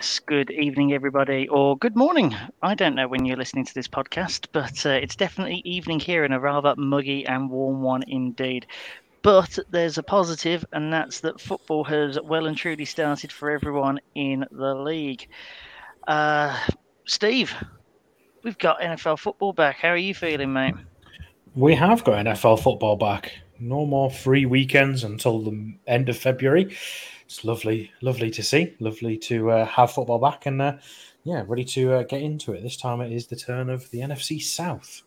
Yes, good evening, everybody, or good morning. I don't know when you're listening to this podcast, but uh, it's definitely evening here and a rather muggy and warm one indeed. But there's a positive, and that's that football has well and truly started for everyone in the league. Uh, Steve, we've got NFL football back. How are you feeling, mate? We have got NFL football back. No more free weekends until the end of February it's lovely, lovely to see. Lovely to uh, have football back, and uh, yeah, ready to uh, get into it. This time it is the turn of the NFC South.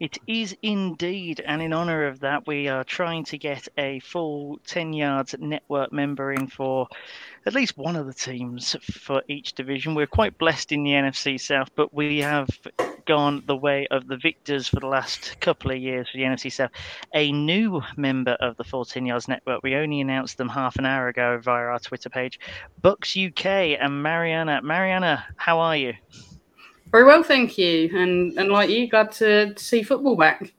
It is indeed, and in honour of that, we are trying to get a full 10 yards network member in for at least one of the teams for each division. We're quite blessed in the NFC South, but we have gone the way of the victors for the last couple of years for the NFC South. A new member of the 14 Yards Network. We only announced them half an hour ago via our Twitter page. Bucks UK and Mariana. Mariana, how are you? Very well, thank you. And and like you, glad to, to see football back.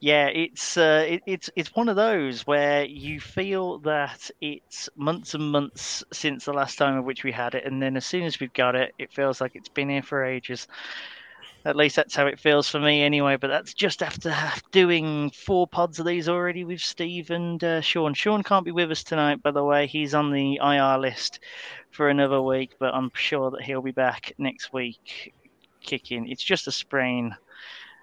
Yeah, it's uh, it, it's it's one of those where you feel that it's months and months since the last time of which we had it, and then as soon as we've got it, it feels like it's been here for ages. At least that's how it feels for me, anyway. But that's just after doing four pods of these already with Steve and uh, Sean. Sean can't be with us tonight, by the way. He's on the IR list for another week, but I'm sure that he'll be back next week, kicking. It's just a sprain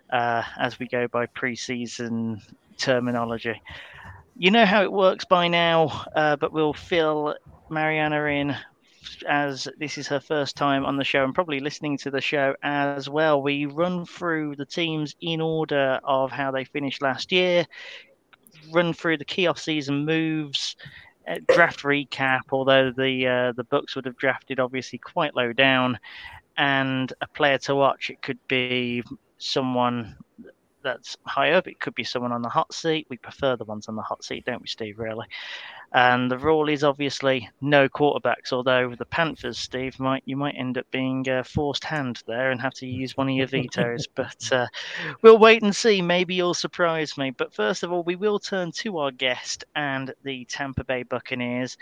uh, as we go by preseason terminology. You know how it works by now, uh, but we'll fill Mariana in as this is her first time on the show and probably listening to the show as well. We run through the teams in order of how they finished last year, run through the key off-season moves, uh, draft recap. Although the uh, the Bucks would have drafted obviously quite low down, and a player to watch. It could be someone that's high up. It could be someone on the hot seat. We prefer the ones on the hot seat, don't we, Steve? Really. And the rule is obviously no quarterbacks. Although the Panthers, Steve, might you might end up being a forced hand there and have to use one of your vetoes. but uh, we'll wait and see. Maybe you'll surprise me. But first of all, we will turn to our guest and the Tampa Bay Buccaneers.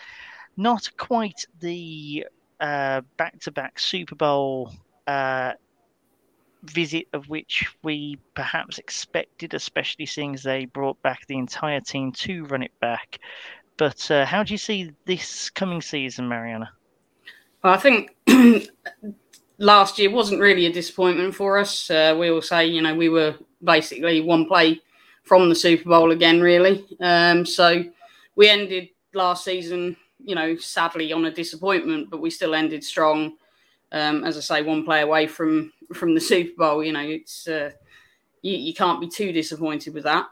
Not quite the uh, back-to-back Super Bowl uh, visit of which we perhaps expected, especially seeing as they brought back the entire team to run it back. But uh, how do you see this coming season, Mariana? Well, I think last year wasn't really a disappointment for us. Uh, we all say, you know, we were basically one play from the Super Bowl again, really. Um, so we ended last season, you know, sadly on a disappointment, but we still ended strong. Um, as I say, one play away from from the Super Bowl. You know, it's uh, you, you can't be too disappointed with that.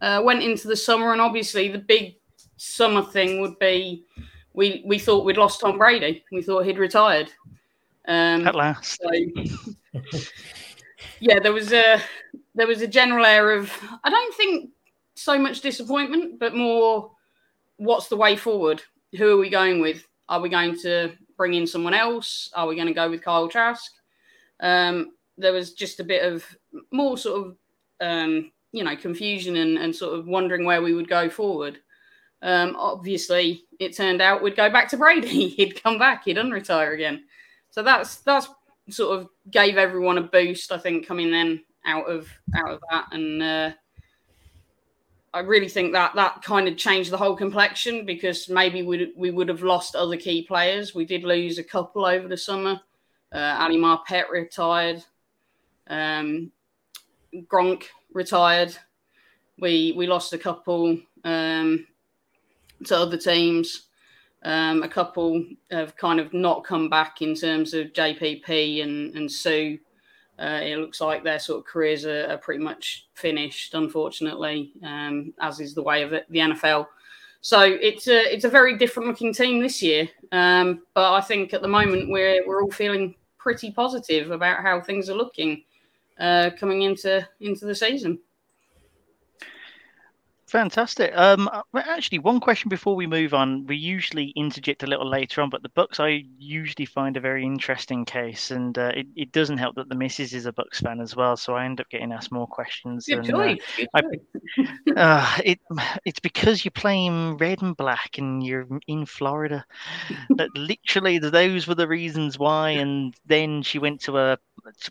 Uh, went into the summer, and obviously the big summer thing would be we we thought we'd lost Tom Brady. We thought he'd retired. Um, At last. So, yeah, there was a there was a general air of I don't think so much disappointment, but more what's the way forward? Who are we going with? Are we going to bring in someone else? Are we going to go with Kyle Trask? Um, there was just a bit of more sort of um, you know confusion and, and sort of wondering where we would go forward. Um, obviously, it turned out we'd go back to Brady. he'd come back. He'd unretire again. So that's that's sort of gave everyone a boost. I think coming then out of out of that, and uh, I really think that that kind of changed the whole complexion because maybe we we would have lost other key players. We did lose a couple over the summer. Uh, Ali Marpet retired. Um, Gronk retired. We we lost a couple. Um, to other teams. Um, a couple have kind of not come back in terms of JPP and, and Suh. Uh, it looks like their sort of careers are, are pretty much finished, unfortunately, um, as is the way of it, the NFL. So it's a it's a very different looking team this year. Um, but I think at the moment we're we're all feeling pretty positive about how things are looking uh, coming into into the season. Fantastic. Um, uh, actually, one question before we move on. We usually interject a little later on, but the Bucks I usually find a very interesting case, and uh, it, it doesn't help that the missus is a Bucks fan as well, so I end up getting asked more questions. Good than, uh, choice. Good I- uh, it it's because you're playing red and black and you're in Florida. that literally those were the reasons why. And then she went to a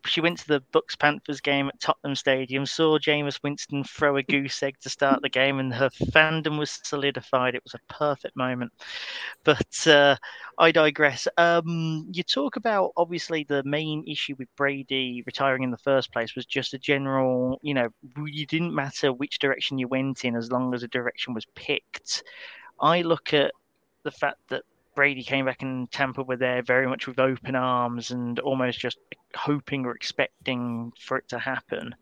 she went to the Bucks Panthers game at Tottenham Stadium, saw Jameis Winston throw a goose egg to start the game, and her fandom was solidified. It was a perfect moment. But uh, I digress. Um, you talk about obviously the main issue with Brady retiring in the first place was just a general, you know, you didn't matter which direction you went in as long as a direction was picked. I look at the fact that Brady came back and Tampa were there very much with open arms and almost just hoping or expecting for it to happen.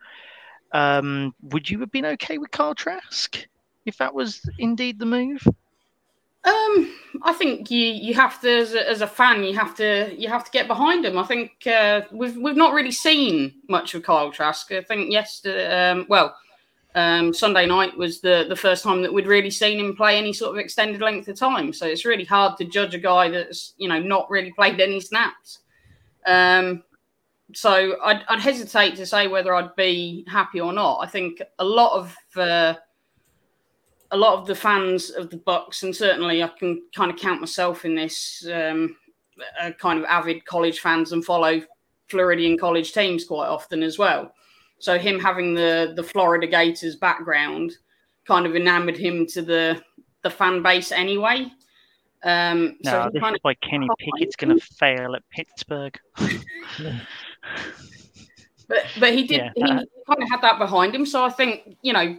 Um, would you have been okay with Carl Trask if that was indeed the move? Um, I think you you have to as a, as a fan you have to you have to get behind him. I think uh, we've we've not really seen much of Kyle Trask. I think yesterday, um, well, um, Sunday night was the the first time that we'd really seen him play any sort of extended length of time. So it's really hard to judge a guy that's you know not really played any snaps. Um, so I'd, I'd hesitate to say whether I'd be happy or not. I think a lot of uh, a lot of the fans of the Bucks, and certainly I can kind of count myself in this, um, are kind of avid college fans and follow Floridian college teams quite often as well. So him having the the Florida Gators background kind of enamored him to the the fan base anyway. Um, so No, he this kind is why Kenny Pickett's going to fail at Pittsburgh. but but he did Yeah, he that- kind of had that behind him. So i think you know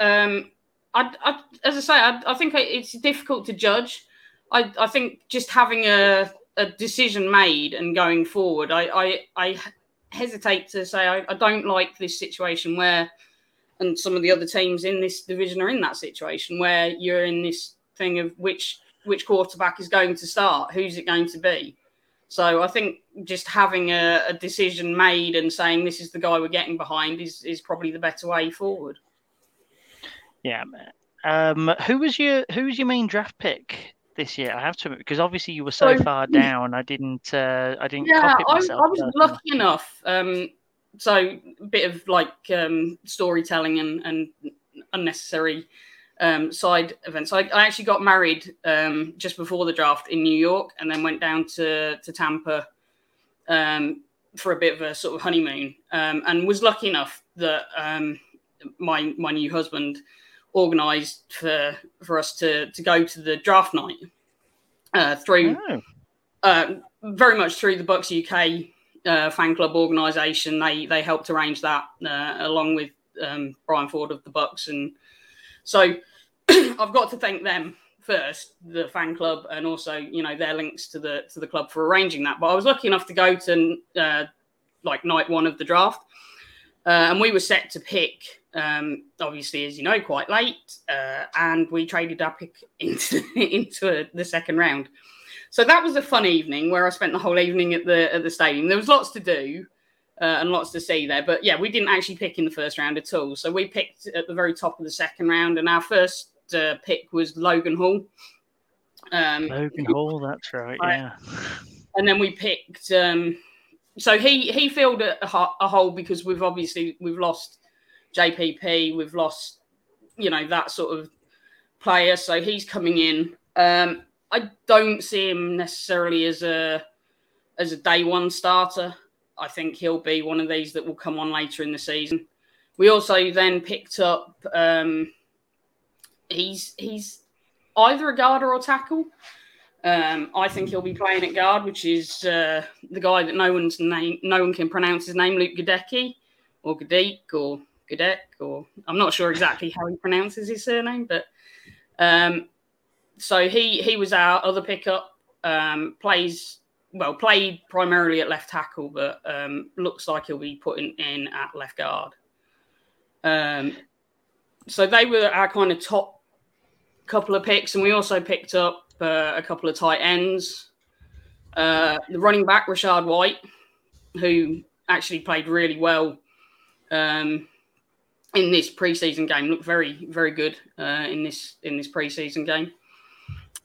um i, I as i say I, I think it's difficult to judge. I i think just having a a decision made and going forward i i, I hesitate to say I, I don't like this situation where and some of the other teams in this division are in that situation where you're in this thing of which which quarterback is going to start who's it going to be so I think just having a, a decision made and saying this is the guy we're getting behind is is probably the better way forward. Yeah. Um, who was your who was your main draft pick this year? I have to admit, because obviously you were so So- far down. I didn't. Uh, I didn't. Yeah, copy it I, I was personally. lucky enough. Um, so a bit of like um, storytelling and, and unnecessary um, side events. I, I actually got married um, just before the draft in New York, and then went down to to Tampa um, for a bit of a sort of honeymoon, um, and was lucky enough that um, my my new husband organised for for us to to go to the draft night uh, through Oh, uh, very much through the Bucks UK uh, fan club organisation. They they helped arrange that uh, along with um, Brian Ford of the Bucks, and so I've got to thank them first, the fan club, and also you know their links to the to the club for arranging that. But I was lucky enough to go to uh, like night one of the draft, uh, and we were set to pick. Um, obviously, as you know, quite late, uh, and we traded our pick into into the second round. So that was a fun evening where I spent the whole evening at the at the stadium. There was lots to do uh, and lots to see there, but yeah, we didn't actually pick in the first round at all. So we picked at the very top of the second round, and our first uh, pick was Logan Hall. Um, Logan Hall. That's right. Yeah. and then we picked. Um, so he he filled a, a a hole because we've obviously we've lost JPP, we've lost you know that sort of player. So he's coming in. Um, I don't see him necessarily as a as a day one starter. I think he'll be one of these that will come on later in the season. We also then picked up. Um, he's he's either a guard or a tackle. Um, I think he'll be playing at guard, which is uh, the guy that no one's name, no one can pronounce his name, Luke Gadecki, or Gadek, or Gadek, or I'm not sure exactly how he pronounces his surname, but um, so he he was our other pickup. Um, plays well, played primarily at left tackle, but um, looks like he'll be putting in at left guard. Um, so they were our kind of top couple of picks, and we also picked up uh, a couple of tight ends. Uh, the running back Rachaad White, who actually played really well um, in this preseason game, looked very very good uh, in this in this preseason game.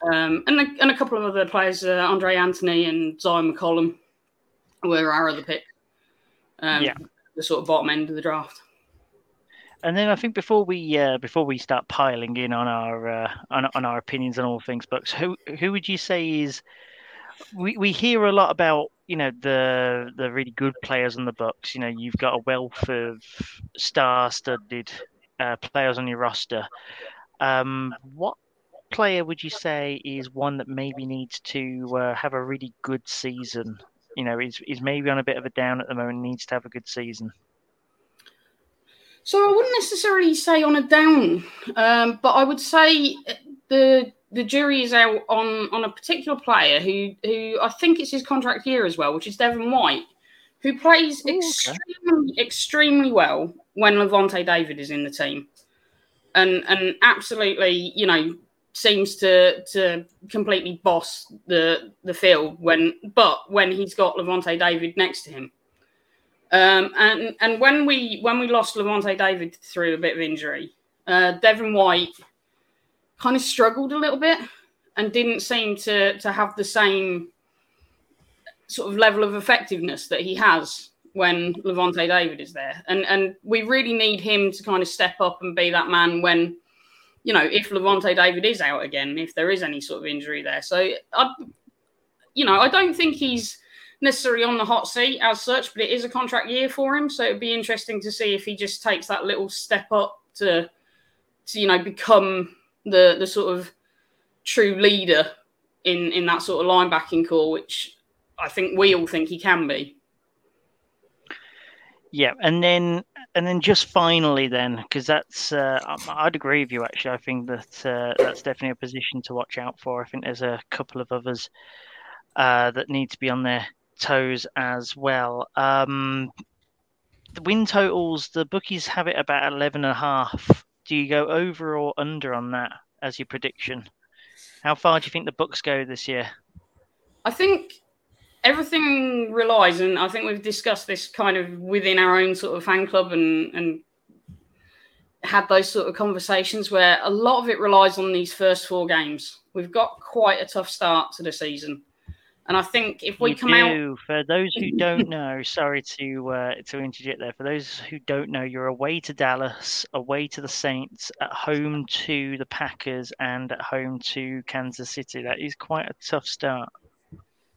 Um, and, a, and a couple of other players, uh, Andre Anthony and Zyon McCollum, were our other pick. Um, Yeah. the sort of bottom end of the draft. And then I think before we uh, before we start piling in on our uh, on, on our opinions on all things Bucks, who who would you say is we, we hear a lot about you know the the really good players on the Bucks. You know you've got a wealth of star-studded uh, players on your roster. Um, what player would you say is one that maybe needs to uh, have a really good season? You know, is is maybe on a bit of a down at the moment, needs to have a good season. So I wouldn't necessarily say on a down, um, but I would say the the jury is out on on a particular player who who I think it's his contract year as well, which is Devin White, who plays okay. extremely extremely well when Lavonte David is in the team, and and absolutely you know seems to to completely boss the the field when but when he's got Lavonte David next to him. Um, and and when we when we lost Lavonte David through a bit of injury, uh, Devin White kind of struggled a little bit and didn't seem to to have the same sort of level of effectiveness that he has when Lavonte David is there. And and we really need him to kind of step up and be that man when you know if Lavonte David is out again, if there is any sort of injury there. So I you know I don't think he's necessarily on the hot seat as such, but it is a contract year for him. So it'd be interesting to see if he just takes that little step up to, to you know, become the the sort of true leader in in that sort of linebacking core, which I think we all think he can be. Yeah, and then and then just finally, then because that's uh, I'd agree with you. Actually, I think that uh, that's definitely a position to watch out for. I think there's a couple of others uh, that need to be on their toes as well. Um, the win totals, the bookies have it about 11 and a half. Do you go over or under on that as your prediction? How far do you think the Bucks go this year? I think everything relies, and I think we've discussed this kind of within our own sort of fan club and and had those sort of conversations where a lot of it relies on these first four games. We've got quite a tough start to the season, and I think if we You come out. For those who don't know, sorry to uh, to interject there. For those who don't know, you're away to Dallas, away to the Saints, at home to the Packers, and at home to Kansas City. That is quite a tough start.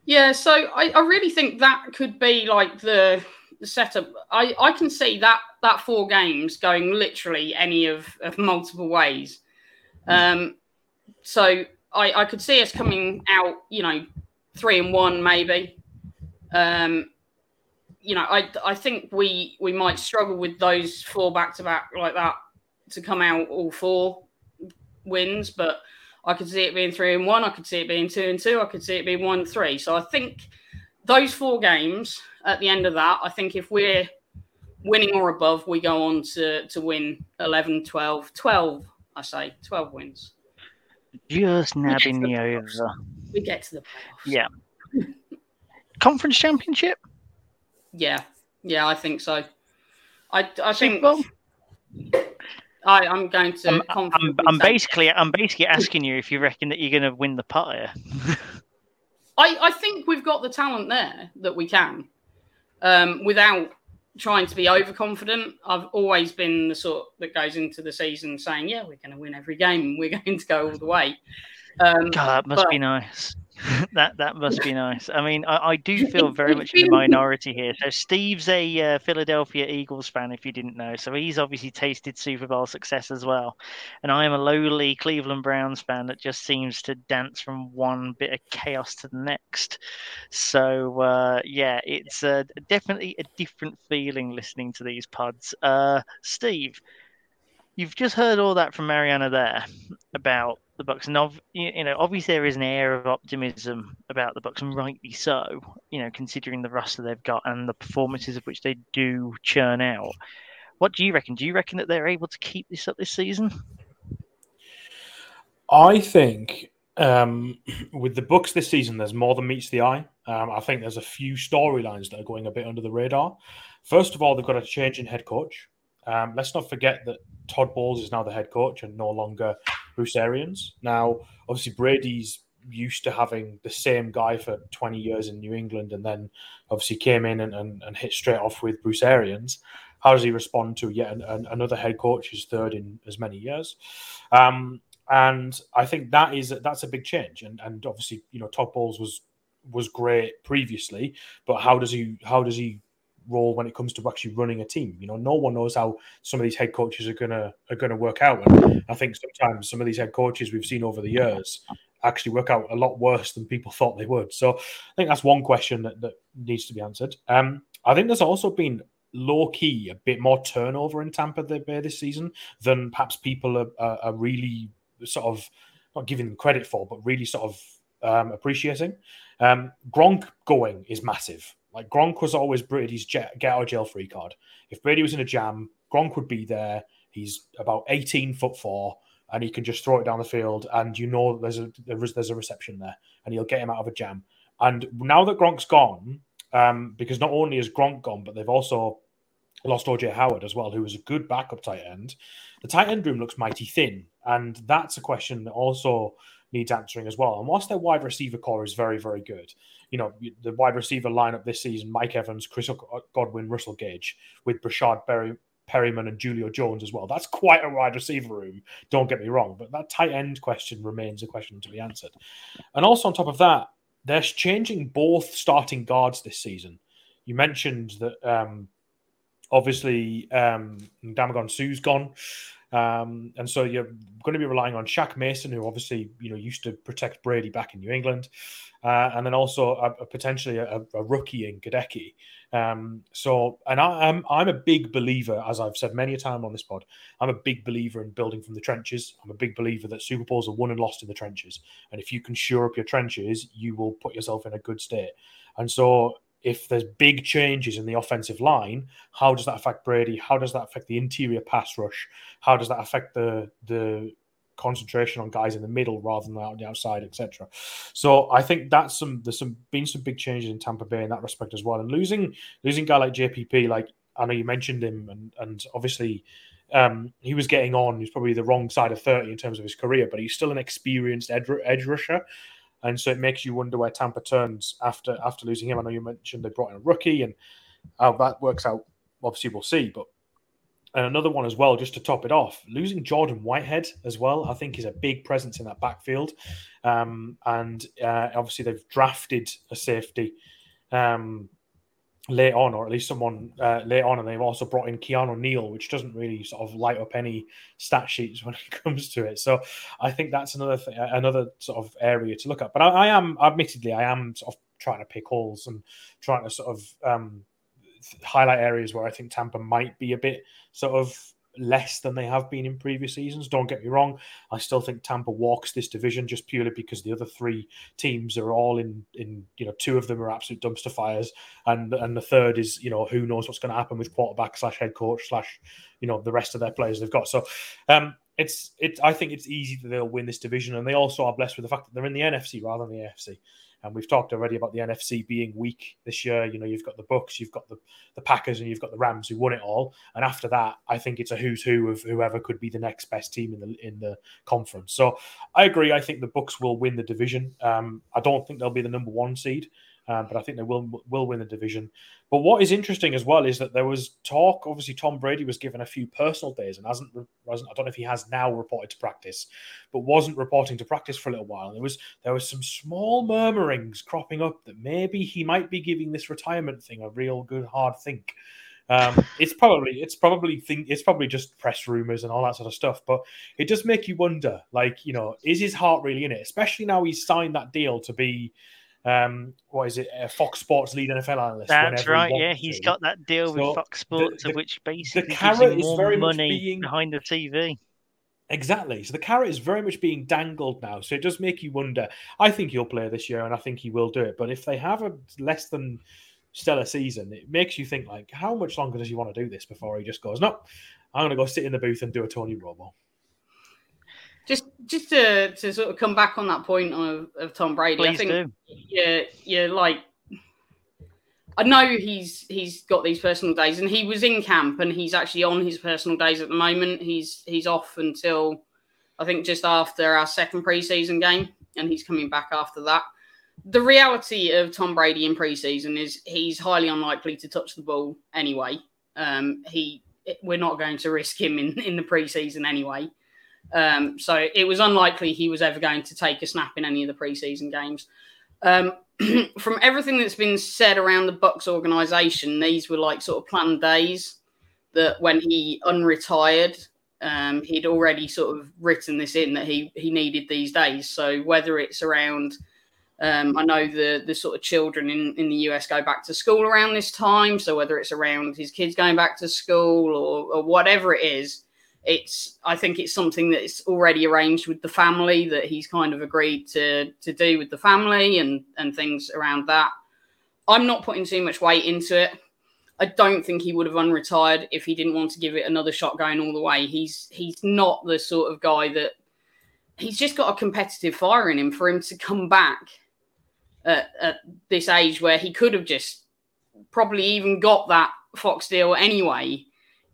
Yeah, so I, I really think that could be like the, the setup. I, I can see that that four games going literally any of, of multiple ways. Um, so I, I could see us coming out, you know, three and one maybe. Um, you know, I I think we we might struggle with those four back to back like that to come out all four wins, but I could see it being three and one. I could see it being two and two. I could see it being one and three. So I think those four games at the end of that, I think if we're winning or above, we go on to, to win 11, 12, 12, I say, 12 wins. Just nabbing the over. We get to the playoffs. Yeah. Conference championship. Yeah. Yeah, I think so. I, I think Bowl? I, I'm going to. I'm, I'm, I'm basically I'm basically asking you if you reckon that you're going to win the pot. I, I think we've got the talent there that we can, um, without trying to be overconfident. I've always been the sort that goes into the season saying, "Yeah, we're going to win every game. We're going to go all the way." Um, God, that must but- be nice. that that must be nice. I mean, I, I do feel very much in the minority here. So Steve's a uh, Philadelphia Eagles fan, if you didn't know. So he's obviously tasted Super Bowl success as well. And I am a lowly Cleveland Browns fan that just seems to dance from one bit of chaos to the next. So uh, yeah, it's uh, definitely a different feeling listening to these pods. Uh, Steve, you've just heard all that from Mariana there about the Bucks, and you know, obviously there is an air of optimism about the Bucks, and rightly so. You know, considering the roster they've got and the performances of which they do churn out. What do you reckon? Do you reckon that they're able to keep this up this season? I think um, with the Bucks this season, there's more than meets the eye. Um, I think there's a few storylines that are going a bit under the radar. First of all, they've got a change in head coach. Um, let's not forget that Todd Bowles is now the head coach and no longer Bruce Arians. Now, obviously, Brady's used to having the same guy for 20 years in New England and then obviously came in and, and, and hit straight off with Bruce Arians. How does he respond to yet an, an, another head coach, his third in as many years? Um, and I think that is that's a big change. And and obviously, you know, Todd Bowles was was great previously, but how does he how does he role when it comes to actually running a team. You know, no one knows how some of these head coaches are gonna are gonna work out. And I think sometimes some of these head coaches we've seen over the years actually work out a lot worse than people thought they would. So I think that's one question that, that needs to be answered. Um, I think there's also been low key a bit more turnover in Tampa Bay this season than perhaps people are, are, are really sort of not giving them credit for, but really sort of um, appreciating. Um, Gronk going is massive. Like Gronk was always Brady's get out of jail free card. If Brady was in a jam, Gronk would be there. He's about 18 foot four and he can just throw it down the field and you know there's a there's a reception there and he'll get him out of a jam. And now that Gronk's gone, um, because not only is Gronk gone, but they've also lost OJ Howard as well, who was a good backup tight end. The tight end room looks mighty thin, and that's a question that also needs answering as well. And whilst their wide receiver core is very, very good, you know, the wide receiver lineup this season, Mike Evans, Chris Godwin, Russell Gage, with Breshad Berry, Perriman and Julio Jones as well. That's quite a wide receiver room, don't get me wrong, but that tight end question remains a question to be answered. And also on top of that, they're changing both starting guards this season. You mentioned that um, obviously um, Ndamukong Suh's gone. Um, and so you're going to be relying on Shaq Mason, who obviously you know used to protect Brady back in New England, uh, and then also a, a potentially a, a, rookie in Goedeke. Um, so, and I, I'm, I'm a big believer, as I've said many a time on this pod, I'm a big believer in building from the trenches. I'm a big believer that Super Bowls are won and lost in the trenches, and if you can shore up your trenches, you will put yourself in a good state. And so, if there's big changes in the offensive line, how does that affect Brady? How does that affect the interior pass rush? How does that affect the the concentration on guys in the middle rather than out the outside, etc. So I think that's some there's some been some big changes in Tampa Bay in that respect as well. And losing losing a guy like JPP, like I know you mentioned him, and and obviously um, he was getting on. He's probably the wrong side of thirty in terms of his career, but he's still an experienced edge, edge rusher and so it makes you wonder where Tampa turns after after losing him. I know you mentioned they brought in a rookie, and how that works out, obviously we'll see. But and another one as well, just to top it off, losing Jordan Whitehead as well, I think is a big presence in that backfield. Um, and uh, obviously they've drafted a safety. Um, late on, or at least someone uh, late on, and they've also brought in Keanu Neal, which doesn't really sort of light up any stat sheets when it comes to it. So I think that's another th- another sort of area to look at. But I, I, am, admittedly, I am sort of trying to pick holes and trying to sort of um, highlight areas where I think Tampa might be a bit sort of less than they have been in previous seasons. Don't get me wrong. I still think Tampa walks this division just purely because the other three teams are all in in you know two of them are absolute dumpster fires, and and the third is you know who knows what's going to happen with quarterback slash head coach slash you know the rest of their players they've got. So um, it's it. I think it's easy that they'll win this division, and they also are blessed with the fact that they're in the NFC rather than the AFC. And we've talked already about the NFC being weak this year. You know, you've got the Bucks, you've got the, the Packers, and you've got the Rams who won it all. And after that, I think it's a who's who of whoever could be the next best team in the in the conference. So I agree. I think the Bucks will win the division. Um, I don't think they'll be the number one seed um, but I think they will will win the division. But what is interesting as well is that there was talk. Obviously, Tom Brady was given a few personal days and hasn't. hasn't I don't know if he has now reported to practice, but wasn't reporting to practice for a little while. And there was there was some small murmurings cropping up that maybe he might be giving this retirement thing a real good hard think. Um, it's probably it's probably think it's probably just press rumors and all that sort of stuff. But it does make you wonder, like you know, is his heart really in it? Especially now he's signed that deal to be um, what is it? A Fox Sports lead NFL analyst. That's right. He yeah, he's got that deal so with Fox Sports, the, the, which basically the carrot is very money being, behind the TV. Exactly. So the carrot is very much being dangled now. So it does make you wonder. I think he'll play this year, and I think he will do it. But if they have a less than stellar season, it makes you think like, how much longer does he want to do this before he just goes, no, I'm going to go sit in the booth and do a Tony Romo. Just, just to, to sort of come back on that point of, of Tom Brady, Please I think do. yeah, yeah, like I know he's he's got these personal days, and he was in camp, and he's actually on his personal days at the moment. He's he's off until I think just after our second preseason game, and he's coming back after that. The reality of Tom Brady in preseason is he's highly unlikely to touch the ball anyway. Um, he we're not going to risk him in in the preseason anyway. Um, so it was unlikely he was ever going to take a snap in any of the preseason games. Um, from everything that's been said around the Bucks organization, these were like sort of planned days that when he unretired, um, he'd already sort of written this in that he he needed these days. So whether it's around, um, I know the the sort of children in in the US go back to school around this time. So whether it's around his kids going back to school or, or whatever it is, it's I think it's something that's already arranged with the family that he's kind of agreed to to do with the family and and things around that. I'm not putting too much weight into it. I don't think he would have unretired if he didn't want to give it another shot going all the way. He's he's not the sort of guy that he's just got a competitive fire in him for him to come back at, at this age where he could have just probably even got that Fox deal anyway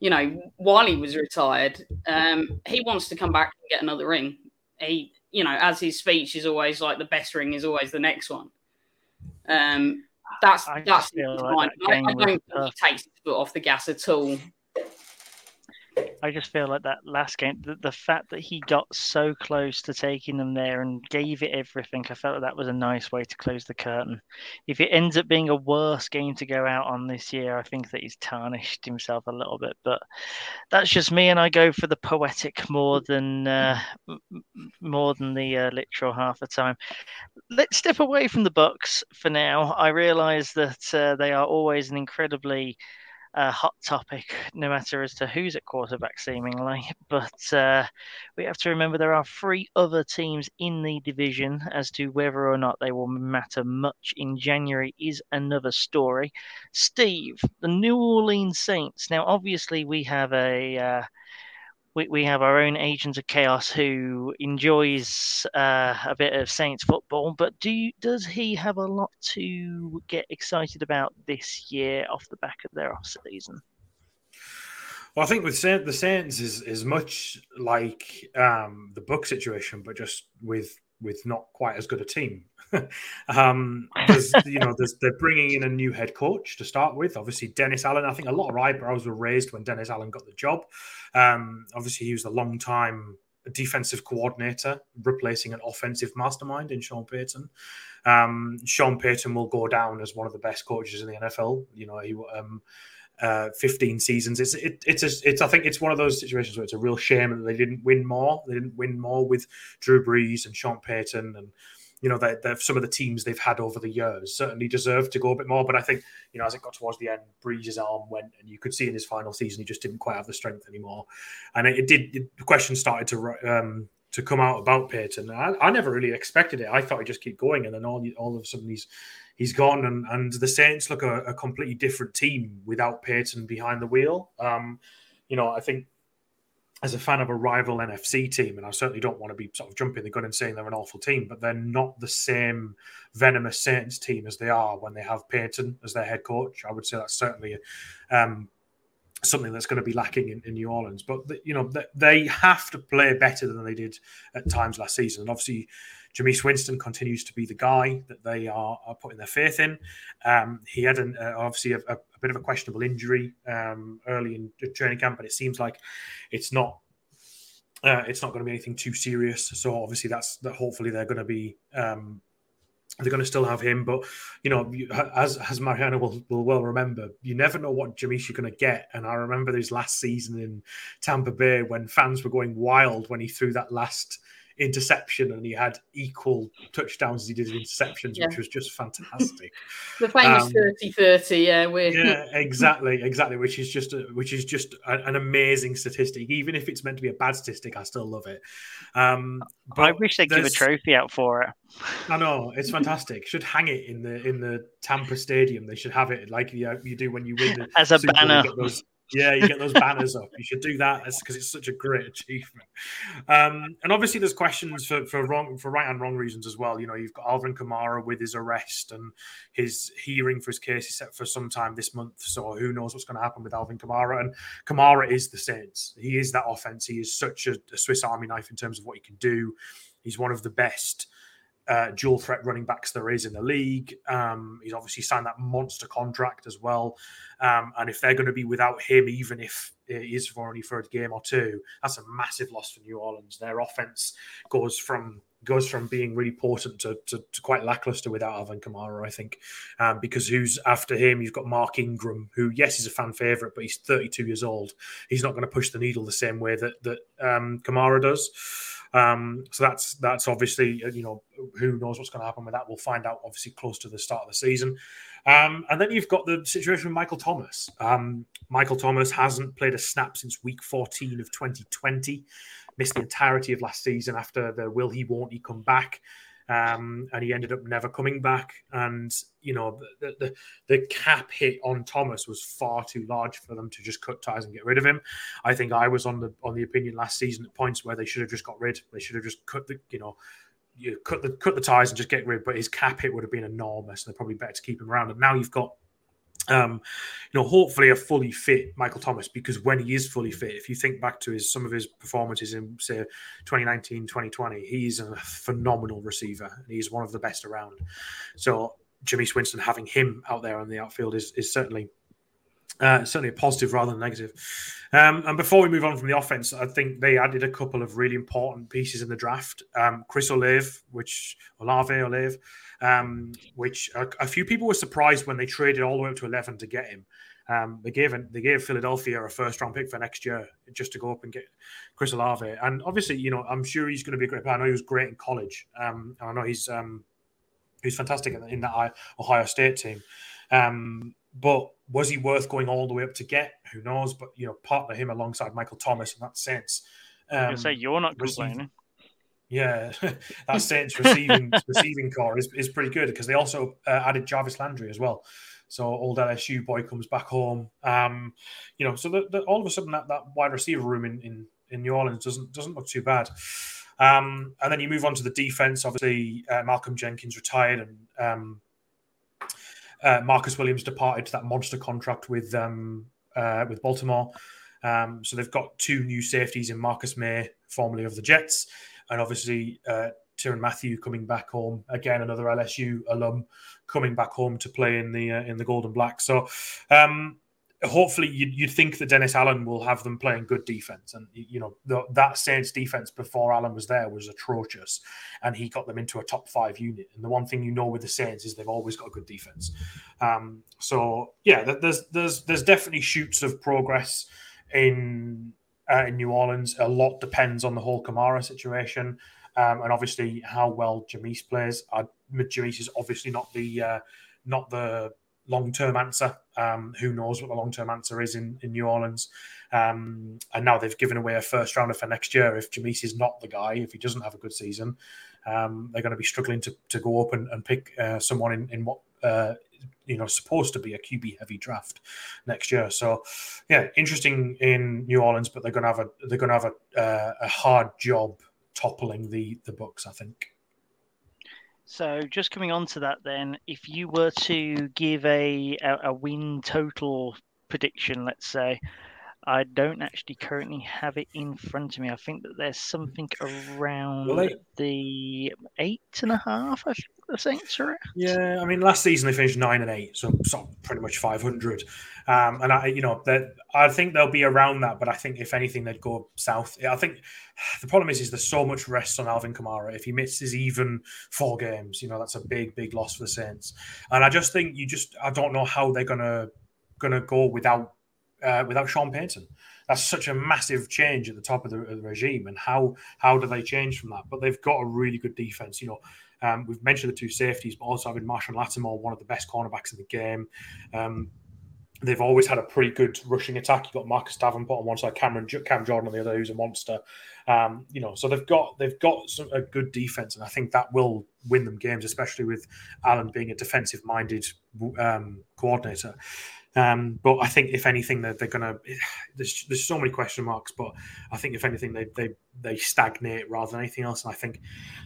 you know, while he was retired, um, he wants to come back and get another ring. He, you know, as his speech is always like the best ring is always the next one. Um, that's I that's feel fine. like that I, I don't think tough. he takes his foot off the gas at all. I just feel like that last game, the, the fact that he got so close to taking them there and gave it everything, I felt like that was a nice way to close the curtain. If it ends up being a worse game to go out on this year, I think that he's tarnished himself a little bit. But that's just me, and I go for the poetic more than uh, more than the uh, literal half the time. Let's step away from the Bucks for now. I realise that uh, they are always an incredibly uh, hot topic, no matter as to who's at quarterback, seemingly. But uh, we have to remember there are three other teams in the division. As to whether or not they will matter much in January is another story. Steve, the New Orleans Saints. Now, obviously, we have a. Uh, we, we have our own agent of chaos who enjoys uh, a bit of Saints football, but do you, does he have a lot to get excited about this year off the back of their off season? Well, I think with Saint, the Saints is is much like um, the book situation, but just with with not quite as good a team. um, you know, they're bringing in a new head coach to start with. Obviously, Dennis Allen. I think a lot of eyebrows were raised when Dennis Allen got the job. Um, obviously, he was a long time defensive coordinator, replacing an offensive mastermind in Sean Payton. Um, Sean Payton will go down as one of the best coaches in the NFL. You know, he um, uh, 15 seasons. It's it, it's a, it's I think it's one of those situations where it's a real shame that they didn't win more. They didn't win more with Drew Brees and Sean Payton and you know that some of the teams they've had over the years certainly deserve to go a bit more. But I think you know as it got towards the end, Brees' arm went, and you could see in his final season he just didn't quite have the strength anymore. And it, it did. It, the question started to um, to come out about Payton. I, I never really expected it. I thought he'd just keep going, and then all all of a sudden he's he's gone, and, and the Saints look a, a completely different team without Payton behind the wheel. Um, you know, I think as a fan of a rival NFC team, and I certainly don't want to be sort of jumping the gun and saying they're an awful team, but they're not the same venomous Saints team as they are when they have Payton as their head coach. I would say that's certainly um, something that's going to be lacking in, in New Orleans. But the, you know, they, have to play better than they did at times last season. And obviously, Jameis Winston continues to be the guy that they are, are putting their faith in. Um, he had an, uh, obviously a, a, a, bit of a questionable injury um, early in training camp, but it seems like it's not. Uh, it's not going to be anything too serious. So obviously, that's that. Hopefully, they're going to be um, they're going to still have him. But you know, as as Mariana will, will well remember, you never know what Jameis you're going to get. And I remember his last season in Tampa Bay when fans were going wild when he threw that last interception, and he had equal touchdowns as he did interceptions, Yeah. which was just fantastic. The famous Um, 30 30, yeah. We're, yeah, exactly, exactly. Which is just a, which is just a, an amazing statistic. Even if it's meant to be a bad statistic, I still love it. Um, but I wish they'd give a trophy out for it. I know it's fantastic. Should hang it in the in the Tampa Stadium. They should have it like you, you do when you win the As a Super Bowl, you banner. those- yeah, you get those banners up. You should do that because it's such a great achievement. Um, and obviously, there's questions for for wrong for right and wrong reasons as well. You know, you've got Alvin Kamara with his arrest and his hearing for his case is set for some time this month. So who knows what's going to happen with Alvin Kamara? And Kamara is the Saints. He is that offense. He is such a, a Swiss Army knife in terms of what he can do. He's one of the best uh, dual threat running backs there is in the league. Um, he's obviously signed that monster contract as well. Um, and if they're going to be without him, even if it is for only for a game or two, that's a massive loss for New Orleans. Their offense goes from goes from being really potent to, to, to quite lackluster without Alvin Kamara, I think. Um, because who's after him? You've got Mark Ingram, who yes is a fan favorite, but he's 32 years old. He's not going to push the needle the same way that that um, Kamara does. Um, so that's that's obviously uh, you know who knows what's going to happen with that. We'll find out obviously close to the start of the season. Um, and then you've got the situation with Michael Thomas. Um, Michael Thomas hasn't played a snap since week 14 of 2020. Missed the entirety of last season after the will he won't he come back. Um, and he ended up never coming back. And you know the, the the cap hit on Thomas was far too large for them to just cut ties and get rid of him. I think I was on the on the opinion last season at points where they should have just got rid. They should have just cut the you know you cut the cut the ties and just get rid. But his cap hit would have been enormous. And they're probably better to keep him around. And now you've got um, you know, hopefully a fully fit Michael Thomas because when he is fully fit, if you think back to his some of his performances in say 2019, 2020, he's a phenomenal receiver and he's one of the best around. So Jimmy Winston having him out there on the outfield is is certainly uh, certainly a positive rather than negative. Um, and before we move on from the offense, I think they added a couple of really important pieces in the draft. Um, Chris Olave, which Olave Olave, um, which a, a, few people were surprised when they traded all the way up to eleven to get him. Um, they gave they gave Philadelphia a first round pick for next year just to go up and get Chris Olave. And obviously, you know, I'm sure he's going to be a great player. I know he was great in college. Um, and I know he's um, he's fantastic in that Ohio State team. Um, but was he worth going all the way up to get? Who knows? But you know, partner him alongside Michael Thomas in that sense. Um, say you're not complaining. Yeah, that Saints receiving receiving core is, is pretty good because they also uh, added Jarvis Landry as well. So old LSU boy comes back home. Um, you know, so the, the, all of a sudden that, that wide receiver room in, in, in New Orleans doesn't doesn't look too bad. Um, and then you move on to the defense. Obviously, uh, Malcolm Jenkins retired, and um, uh, Marcus Williams departed to that monster contract with um, uh, with Baltimore. Um, so they've got two new safeties in Marcus Maye, formerly of the Jets, and obviously uh, Mathieu coming back home again, another LSU alum coming back home to play in the uh, in the Golden Black. So um, hopefully you'd, you'd, think that Dennis Allen will have them playing good defense, and you know the, that Saints defense before Allen was there was atrocious, and he got them into a top five unit. And the one thing you know with the Saints is they've always got a good defense. Um, so yeah, there's there's there's definitely shoots of progress in uh, in New Orleans. A lot depends on the whole Kamara situation. Um, and obviously how well Jameis plays. Uh, is obviously not the uh, not the long term answer. Um, who knows what the long term answer is in, in New Orleans? Um, and now they've given away a first rounder for next year. If Jameis is not the guy, if he doesn't have a good season, um, they're going to be struggling to, to go up and, and pick uh, someone in, in what uh, you know supposed to be a QB heavy draft next year. So yeah, interesting in New Orleans, but they're to have a they're to have a, uh, a hard job toppling the the Bucks. I think. So just coming on to that, then, if you were to give a a, a win total prediction, let's say, I don't actually currently have it in front of me. I think that there's something around Really? the eight and a half. I think the Saints are. at. Yeah, I mean, last season they finished nine and eight, so, so pretty much five hundred. Um, and I, you know, that I think they'll be around that, but I think if anything, they'd go south. I think the problem is, is there's so much rest on Alvin Kamara. If he misses even four games, you know, that's a big, big loss for the Saints. And I just think you just, I don't know how they're gonna gonna go without uh, without Sean Payton. that's such a massive change at the top of the, of the, regime. And how how do they change from that? But they've got a really good defense. You know, um, we've mentioned the two safeties, but also having Marshall Lattimore, one of the best cornerbacks in the game. Um, they've always had a pretty good rushing attack. You've got Marcus Davenport on one side, Cameron Cam Jordan on the other, who's a monster. Um, you know, so they've got they've got some, a good defense, and I think that will win them games, especially with Allen being a defensive-minded um, coordinator. Um, but I think if anything, they're, they're going to. There's, there's so many question marks, but I think if anything, they they they stagnate rather than anything else, and I think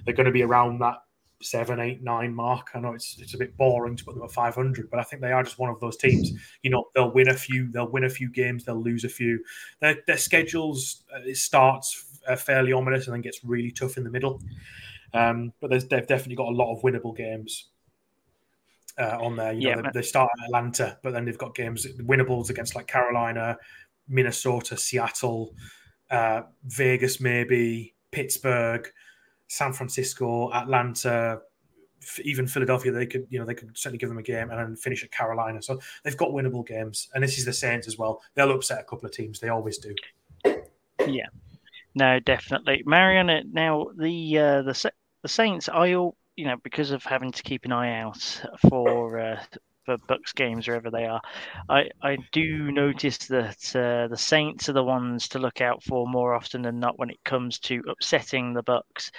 they're going to be around that seven, eight, nine mark. I know it's it's a bit boring to put them at 500, but I think they are just one of those teams. You know, they'll win a few, they'll win a few games, they'll lose a few. Their their schedules uh, starts uh, fairly ominous and then gets really tough in the middle. Um, but they've definitely got a lot of winnable games. Uh, on there, you know, they, they, start at Atlanta, but then they've got games winnables against like Carolina, Minnesota, Seattle, uh, Vegas, maybe Pittsburgh. San Francisco, Atlanta, even Philadelphia, they could, you know, they could certainly give them a game and then finish at Carolina. So they've got winnable games, and this is the Saints as well. They'll upset a couple of teams. They always do. Yeah, no, definitely, Mariana. Now the uh, the the Saints, I all you know because of having to keep an eye out for uh, for Bucks games wherever they are. I I do notice that uh, the Saints are the ones to look out for more often than not when it comes to upsetting the Bucks.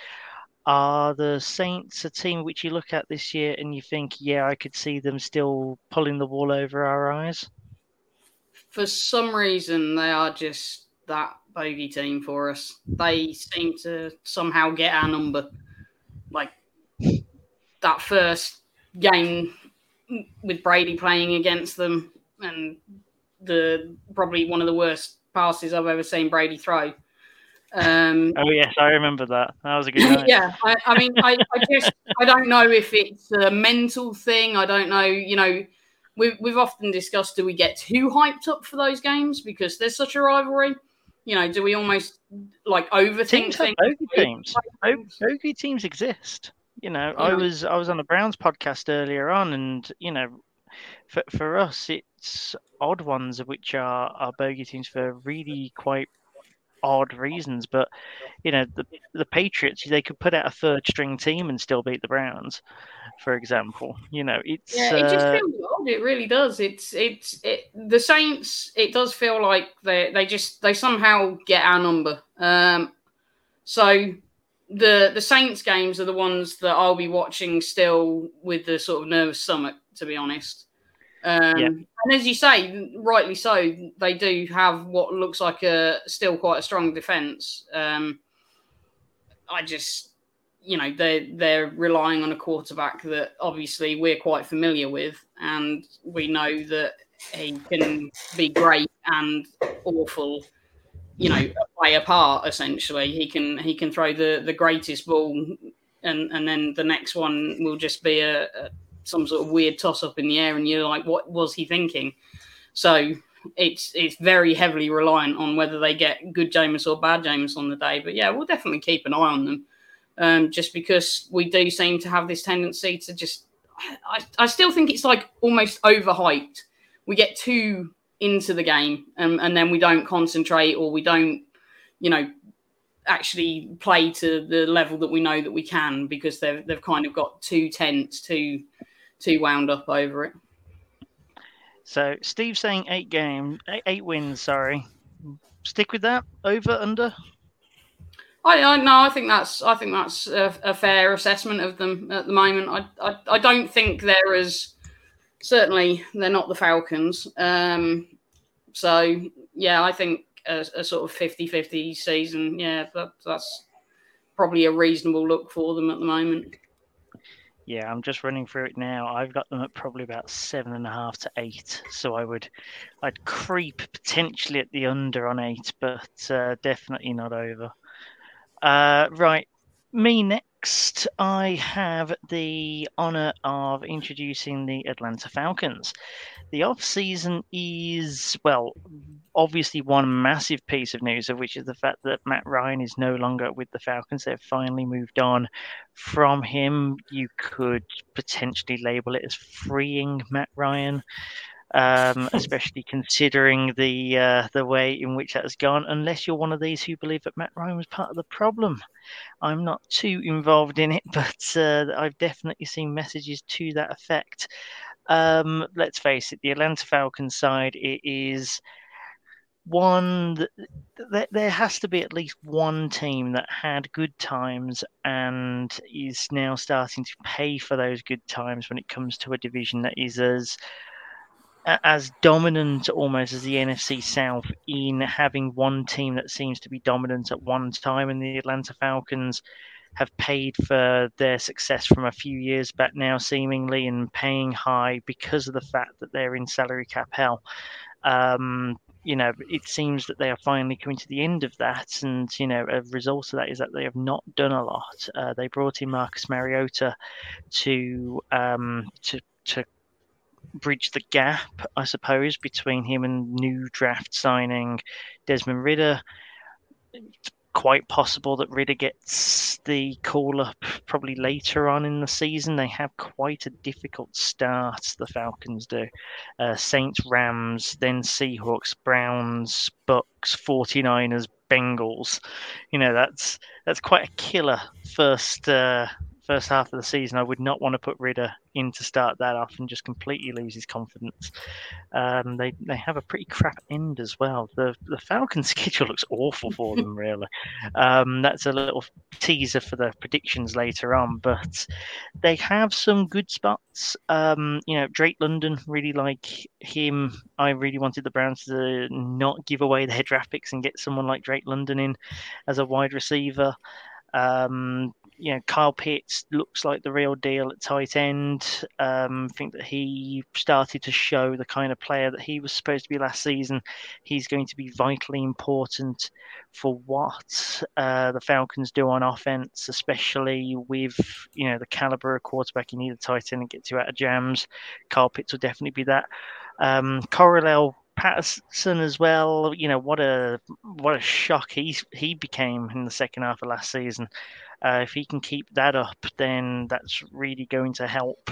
Are the Saints a team which you look at this year and you think, yeah, I could see them still pulling the wall over our eyes? For some reason, they are just that bogey team for us. They seem to somehow get our number. Like that first game with Brady playing against them and the probably one of the worst passes I've ever seen Brady throw. Um, oh yes, I remember that. That was a good. Night. yeah, I, I mean, I, I just I don't know if it's a mental thing. I don't know. You know, we've we've often discussed do we get too hyped up for those games because there's such a rivalry. You know, do we almost like overthink teams? Have bogey teams. Bogey teams exist. You know, yeah. I was I was on the Browns podcast earlier on, and you know, for for us, it's odd ones which are are bogey teams for really quite odd reasons. But you know, the the Patriots they could put out a third string team and still beat the Browns, for example. You know, it's yeah, it just uh, feels odd. It really does. It's it's it. The Saints. It does feel like they they just they somehow get our number. Um, so the the Saints games are the ones that I'll be watching still with the sort of nervous stomach, to be honest. Um, yeah. And as you say, rightly so, they do have what looks like a still quite a strong defense. Um, I just, you know, they they're relying on a quarterback that obviously we're quite familiar with, and we know that he can be great and awful you know play a part essentially. He can he can throw the the greatest ball, and and then the next one will just be a, a some sort of weird toss up in the air, and you're like, what was he thinking? So it's it's very heavily reliant on whether they get good Jameis or bad Jameis on the day. But yeah, we'll definitely keep an eye on them, um, just because we do seem to have this tendency to just. I, I still think it's like almost overhyped. We get too into the game and, and then we don't concentrate or we don't you know actually play to the level that we know that we can because they've they've kind of got too tense, too too wound up over it. So Steve's saying eight game, eight, eight wins. Sorry, stick with that. Over under. I, I no, I think that's I think that's a, a, fair assessment of them at the moment. I, I I don't think they're as certainly they're not the Falcons. Um, so yeah, I think a, a sort of 50-50 season, yeah, that, that's probably a reasonable look for them at the moment. Yeah, I'm just running through it now. I've got them at probably about seven and a half to eight. So I would, I'd creep potentially at the under on eight, but uh, definitely not over. Uh, right, me next, I have the honour of introducing the Atlanta Falcons. The off season is, well, obviously one massive piece of news, of which is the fact that Matt Ryan is no longer with the Falcons. They've finally moved on from him. You could potentially label it as freeing Matt Ryan. um, especially considering the uh, the way in which that has gone. Unless you're one of these who believe that Matt Ryan was part of the problem, I'm not too involved in it, but uh, I've definitely seen messages to that effect. Um, let's face it, the Atlanta Falcons side it is one that, there has to be at least one team that had good times and is now starting to pay for those good times when it comes to a division that is as as dominant almost as the NFC South in having one team that seems to be dominant at one time in the Atlanta Falcons have paid for their success from a few years back now seemingly and paying high because of the fact that they're in salary cap hell um, you know, it seems that they are finally coming to the end of that, and you know, a result of that is that they have not done a lot. Uh, they brought in Marcus Mariota to um, to to bridge the gap, I suppose, between him and new draft signing Desmond Ridder quite possible that Ridder gets the call up probably later on in the season. They have quite a difficult start, the Falcons do. Uh, Saints, Rams, then Seahawks, Browns, Bucks, 49ers, Bengals. You know, that's that's quite a killer first uh, first half of the season. I would not want to put Ridder in to start that off and just completely lose his confidence. Um, they they have a pretty crap end as well. The the Falcon schedule looks awful for them, really. Um, that's a little teaser for the predictions later on, but they have some good spots. Um, you know, Drake London, really like him. I really wanted the Browns to not give away their draft picks and get someone like Drake London in as a wide receiver. Um, you know, Kyle Pitts looks like the real deal at tight end. Um, I think that he started to show the kind of player that he was supposed to be last season. He's going to be vitally important for what uh, the Falcons do on offense, especially with you know the caliber of quarterback you need a tight end to get to out of jams. Kyle Pitts will definitely be that. Um, Cordarrelle Patterson as well. You know what a what a shock he he became in the second half of last season. Uh, if he can keep that up, then that's really going to help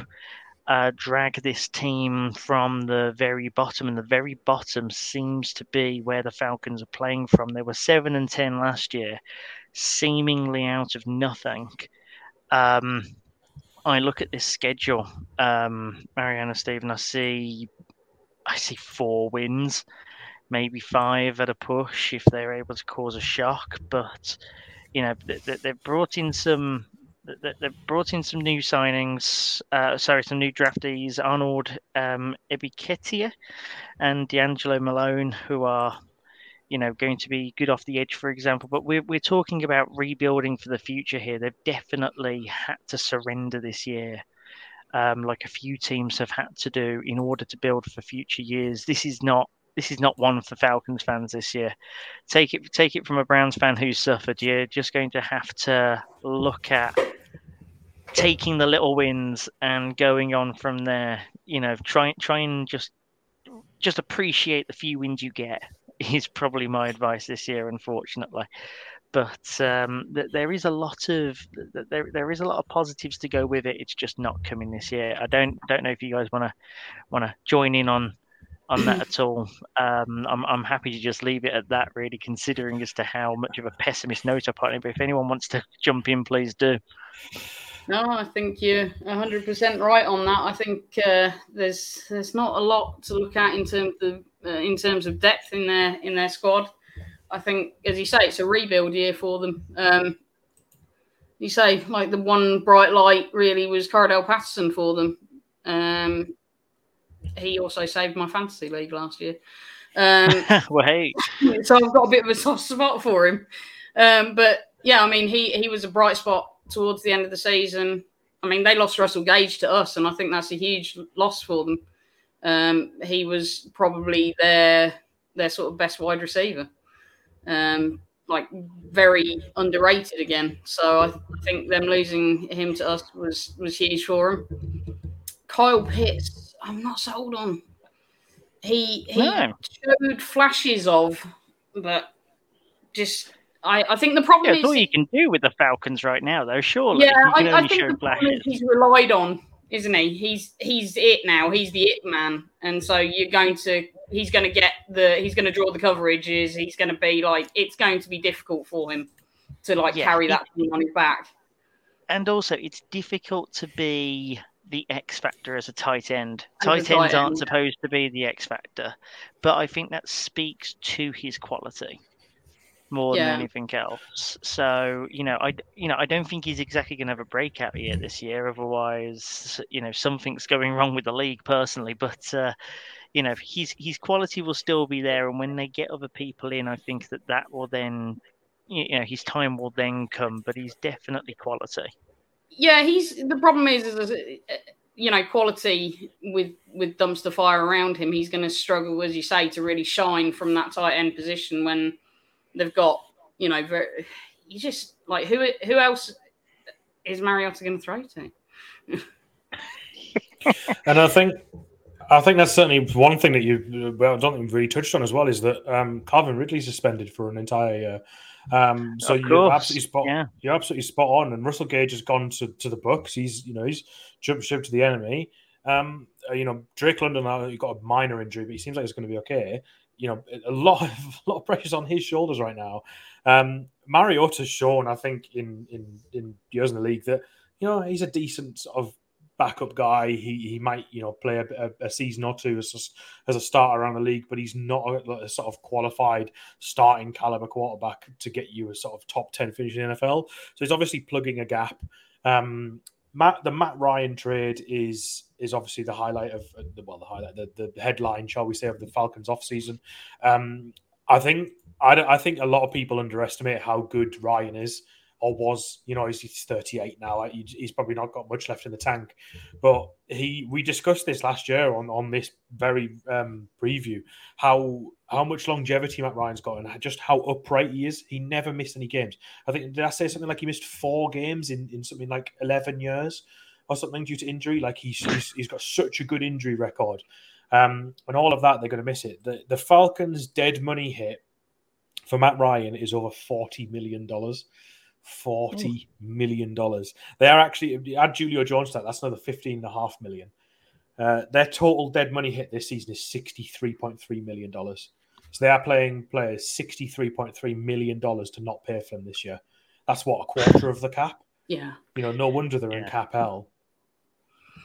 uh, drag this team from the very bottom. And the very bottom seems to be where the Falcons are playing from. They were seven and ten last year, seemingly out of nothing. Um, I look at this schedule, um, Mariana Stephen. I see, I see four wins, maybe five at a push if they're able to cause a shock. But you know they've brought in some they've brought in some new signings. Uh, sorry, some new draftees: Arnold um, Ebiketie and DeAngelo Malone, who are you know going to be good off the edge, for example. But we're we're talking about rebuilding for the future here. They've definitely had to surrender this year. Um, like a few teams have had to do in order to build for future years. This is not this is not one for Falcons fans this year. Take it take it from a Browns fan who's suffered. You're just going to have to look at taking the little wins and going on from there. You know, try try and just just appreciate the few wins you get. Is probably my advice this year, unfortunately. But um, th- there is a lot of th- there there is a lot of positives to go with it. It's just not coming this year. I don't don't know if you guys want to want to join in on on that at all. Um, I'm, I'm happy to just leave it at that, really, considering as to how much of a pessimist note I put in. But if anyone wants to jump in, please do. No, I think you're 100% right on that. I think uh, there's there's not a lot to look at in terms of uh, in terms of depth in their in their squad. I think, as you say, it's a rebuild year for them. Um, you say like the one bright light really was Cordarrelle Patterson for them. Um, he also saved my fantasy league last year. Um, well, hey. so I've got a bit of a soft spot for him. Um, but yeah, I mean, he he was a bright spot towards the end of the season. I mean, they lost Russell Gage to us, and I think that's a huge loss for them. Um, he was probably their their sort of best wide receiver, um, like very underrated again. So I, th- I think them losing him to us was was huge for him. Kyle Pitts I'm not sold on. He he no. showed flashes of, but just I, I think the problem yeah, is all you can do with the Falcons right now, though. Surely, yeah, I, I, think the he's relied on isn't he? He's he's it now. He's the it man, and so you're going to he's going to get the he's going to draw the coverages. He's going to be like it's going to be difficult for him to like Yeah, carry that thing on his back. and also it's difficult to be the X factor as a tight end. As a Tight tight ends aren't end. supposed to be the X factor, but I think that speaks to his quality more Yeah. than anything else. So you know, I you know I don't think he's exactly going to have a breakout year this year. Otherwise, you know, something's going wrong with the league personally. But uh, you know, his his quality will still be there, and when they get other people in, I think that that will then. You know, his time will then come, but he's definitely quality. Yeah, he's the problem is, is, uh, you know quality with with dumpster fire around him. He's going to struggle, as you say, to really shine from that tight end position when they've got you know very. You just like who who else is Mariota going to throw to? And I think I think that's certainly one thing that you well, don't really touched on as well is that um, Calvin Ridley suspended for an entire year. Um, so you're absolutely spot. yeah. You're absolutely spot on. And Russell Gage has gone to, to the Bucks. He's you know he's jumped ship to the enemy. Um, uh, you know Drake London. He got a minor injury, but he seems like it's going to be okay. You know a lot of a lot of pressure's on his shoulders right now. Um, Mariota's shown, I think, in in in years in the league that you know he's a decent sort of backup guy. He he might you know play a, a, season or two as a, as a starter around the league, but he's not a, a sort of qualified starting caliber quarterback to get you a sort of top ten finish in the NFL. So he's obviously plugging a gap. Um, Matt, the Matt Ryan trade is is obviously the highlight of uh, the well, the highlight, the, the headline, shall we say, of the Falcons off season. Um, I think I, I think a lot of people underestimate how good Ryan is or was. You know, he's, he's 38 now. He's probably not got much left in the tank. But he, we discussed this last year on on this very um, preview how how much longevity Matt Ryan's got and just how upright he is. He never missed any games. I think did I say something like he missed four games in, in something like 11 years or something due to injury? Like he's he's, he's got such a good injury record. Um, and all of that, they're going to miss it. The, the Falcons' dead money hit for Matt Ryan is over forty million dollars. Forty million dollars. They are actually add Julio Jones to that. That's another fifteen and a half million. Uh, their total dead money hit this season is sixty three point three million dollars. So they are playing players sixty three point three million dollars to not pay for them this year. That's what a quarter of the cap. Yeah, You know, no wonder they're in cap hell.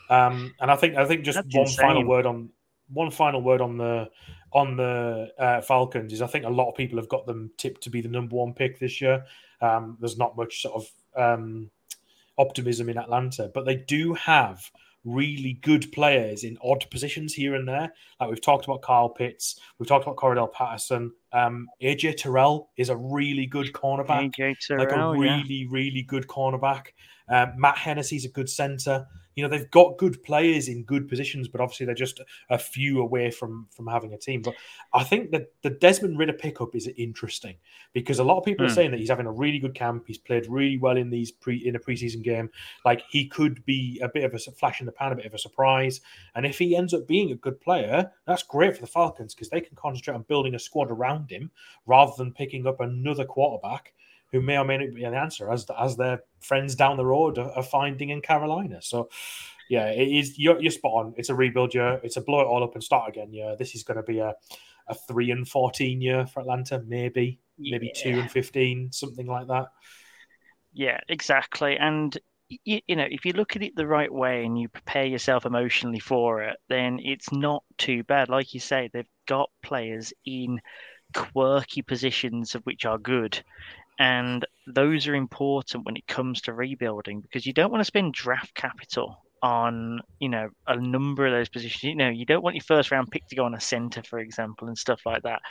Um, and I think I think just That's one final word on one final word on the on the uh, Falcons is I think a lot of people have got them tipped to be the number one pick this year. Um, there's not much sort of um, optimism in Atlanta, but they do have really good players in odd positions here and there. Like we've talked about Kyle Pitts, we've talked about Cordarrelle Patterson. Um, AJ Terrell is a really good cornerback AJ like a Terrell, yeah. really, really good cornerback. Um, Matt Hennessy's a good center. You know, they've got good players in good positions, but obviously they're just a few away from from having a team. But I think that the Desmond Ridder pickup is interesting because a lot of people are Hmm. saying that he's having a really good camp. He's played really well in these pre in a preseason game. Like he could be a bit of a flash in the pan, a bit of a surprise. And if he ends up being a good player, that's great for the Falcons because they can concentrate on building a squad around him rather than picking up another quarterback who may or may not be the answer, as as their friends down the road are, are finding in Carolina. So, yeah, it is. You're, you're spot on. It's a rebuild year. It's a blow it all up and start again. Yeah, this is going to be a a three and fourteen year for Atlanta, maybe maybe two and fifteen, something like that. Yeah, exactly. And you, you know, if you look at it the right way and you prepare yourself emotionally for it, then it's not too bad. Like you say, they've got players in quirky positions of which are good. And those are important when it comes to rebuilding because you don't want to spend draft capital on, you know, a number of those positions. You know, you don't want your first round pick to go on a center, for example, and stuff like that.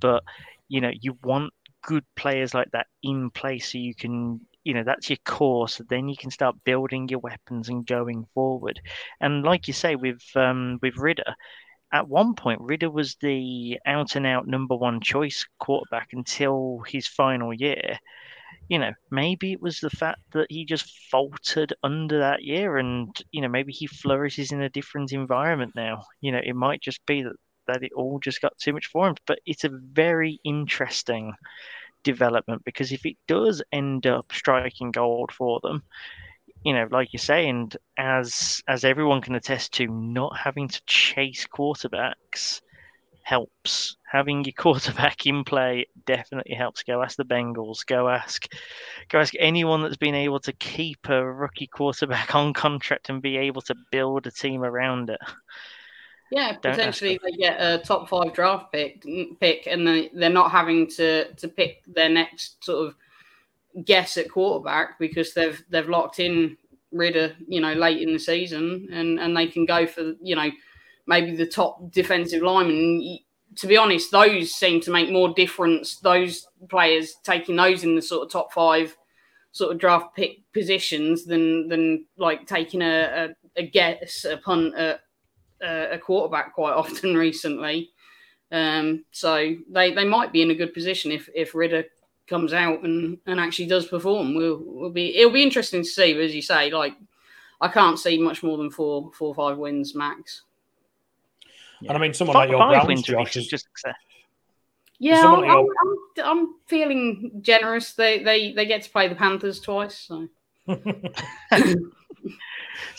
But, you know, you want good players like that in place so you can you know that's your core so then you can start building your weapons and going forward and like you say with um with Ridder at one point Ridder was the out and out number one choice quarterback until his final year. You know maybe it was the fact that he just faltered under that year and you know maybe he flourishes in a different environment now. You know it might just be that that it all just got too much for him but it's a very interesting development because if it does end up striking gold for them, you know, like you say, and as as everyone can attest to, not having to chase quarterbacks helps. Having your quarterback in play definitely helps. Go ask the Bengals. Go ask, go ask anyone that's been able to keep a rookie quarterback on contract and be able to build a team around it. Yeah, potentially they get a top five draft pick, pick, and they they're not having to to pick their next sort of guess at quarterback because they've they've locked in Ridder, you know, late in the season, and and they can go for you know maybe the top defensive lineman. To be honest, those seem to make more difference. Those players taking those in the sort of top five sort of draft pick positions than than like taking a, a, a guess upon a a quarterback quite often recently. Um, so they, they might be in a good position if if Ridder comes out and, and actually does perform. We'll, we'll be it'll be interesting to see. But as you say, like I can't see much more than four four or five wins max. Yeah. And I mean, someone five, like your Browns, wins, Josh, is just. Yeah, I'm, I'm, I'm, I'm, feeling generous. They they they get to play the Panthers twice, so.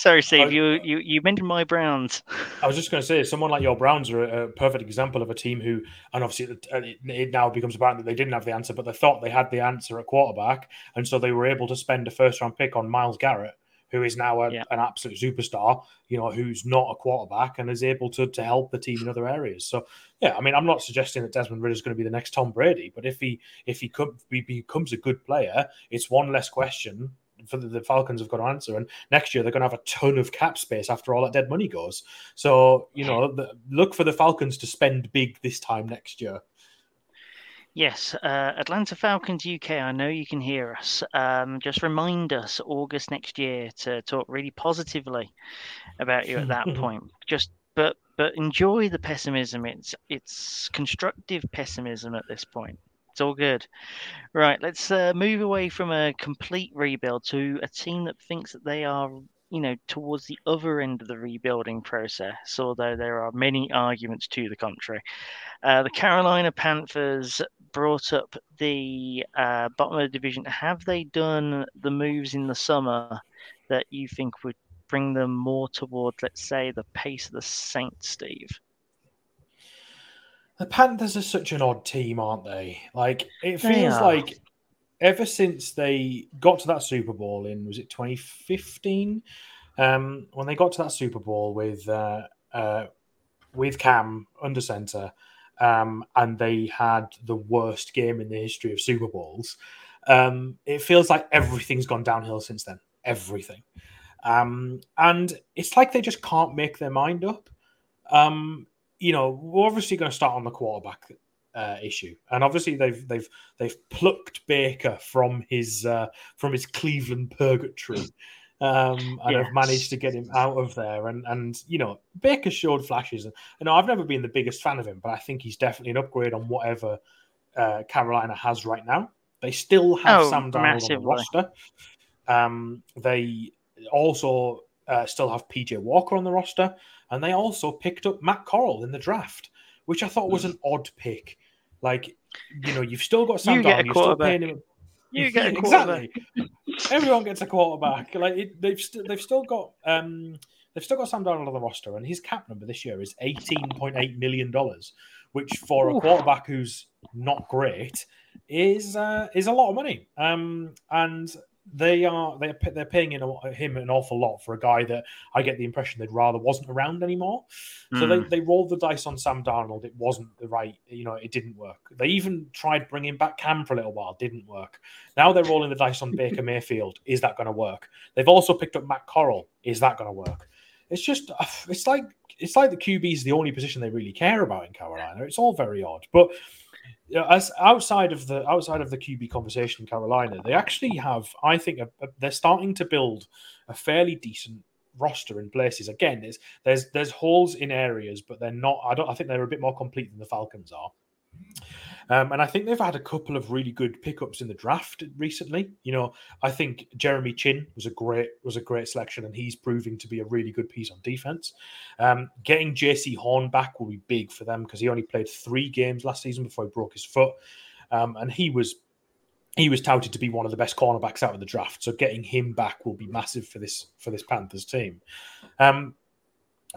Sorry, Steve. you, you you mentioned my Browns. I was just going to say, someone like your Browns are a, a perfect example of a team who, and obviously it, now becomes apparent that they didn't have the answer, but they thought they had the answer at quarterback, and so they were able to spend a first round pick on Myles Garrett, who is now a, yeah. an absolute superstar. You know, who's not a quarterback and is able to to help the team in other areas. So yeah, I mean, I'm not suggesting that Desmond Ridder is going to be the next Tom Brady, but if he if he, could, he becomes a good player, it's one less question for the, the, Falcons have got to answer. And next year they're going to have a ton of cap space after all that dead money goes. So you know, the, look for the Falcons to spend big this time next year. Yes, uh, Atlanta Falcons UK. I know you can hear us. Um, just remind us August next year to talk really positively about you at that point. Just but but enjoy the pessimism. It's it's constructive pessimism at this point. It's all good. Right, let's uh, move away from a complete rebuild to a team that thinks that they are, you know, towards the other end of the rebuilding process, although there are many arguments to the contrary. Uh, the Carolina Panthers brought up the uh, bottom of the division. Have they done the moves in the summer that you think would bring them more towards, let's say, the pace of the Saints, Steve? The Panthers are such an odd team, aren't they? Like it feels like ever since they got to that Super Bowl in was it 2015, um, when they got to that Super Bowl with uh, uh, with Cam under center, um, and they had the worst game in the history of Super Bowls. Um, it feels like everything's gone downhill since then. Everything, um, and it's like they just can't make their mind up. Um, you know, we're obviously going to start on the quarterback uh, issue, and obviously they've they've they've plucked Baker from his uh, from his Cleveland purgatory, um, and yes. have managed to get him out of there. And and you know, Baker showed flashes, and you know, I've never been the biggest fan of him, but I think he's definitely an upgrade on whatever uh, Carolina has right now. They still have oh, Sam Darnold on the roster. Um, they also uh, still have PJ Walker on the roster, and they also picked up Matt Corral in the draft, which I thought was an odd pick. Like, you know, you've still got Sam you Darnold, you're still paying him. You get a quarterback. Exactly. Everyone gets a quarterback. Like it, they've st- they've still got um they've still got Sam Darnold on the roster, and his cap number this year is eighteen point eight million dollars, which for a quarterback who's not great is uh, is a lot of money. Um, and they are they are they're paying him an awful lot for a guy that I get the impression they'd rather wasn't around anymore. Mm. So they, hmm. they rolled the dice on Sam Darnold. It wasn't the right, you know, it didn't work. They even tried bringing back Cam for a little while, didn't work. Now they're rolling the dice on Baker Mayfield. Is that going to work? They've also picked up Matt Corral. Is that going to work? It's just it's like it's like the QB is the only position they really care about in Carolina. It's all very odd, but as outside of the outside of the QB conversation in Carolina, they actually have, I think, a, a, they're starting to build a fairly decent roster in places. Again, there's there's there's holes in areas, but they're not. I don't. I think they're a bit more complete than the Falcons are. Um, and I think they've had a couple of really good pickups in the draft recently. You know, I think Jeremy Chinn was a great was a great selection, and he's proving to be a really good piece on defense. Um, getting Jaycee Horn back will be big for them because he only played three games last season before he broke his foot, um, and he was he was touted to be one of the best cornerbacks out of the draft. So getting him back will be massive for this for this Panthers team. Um,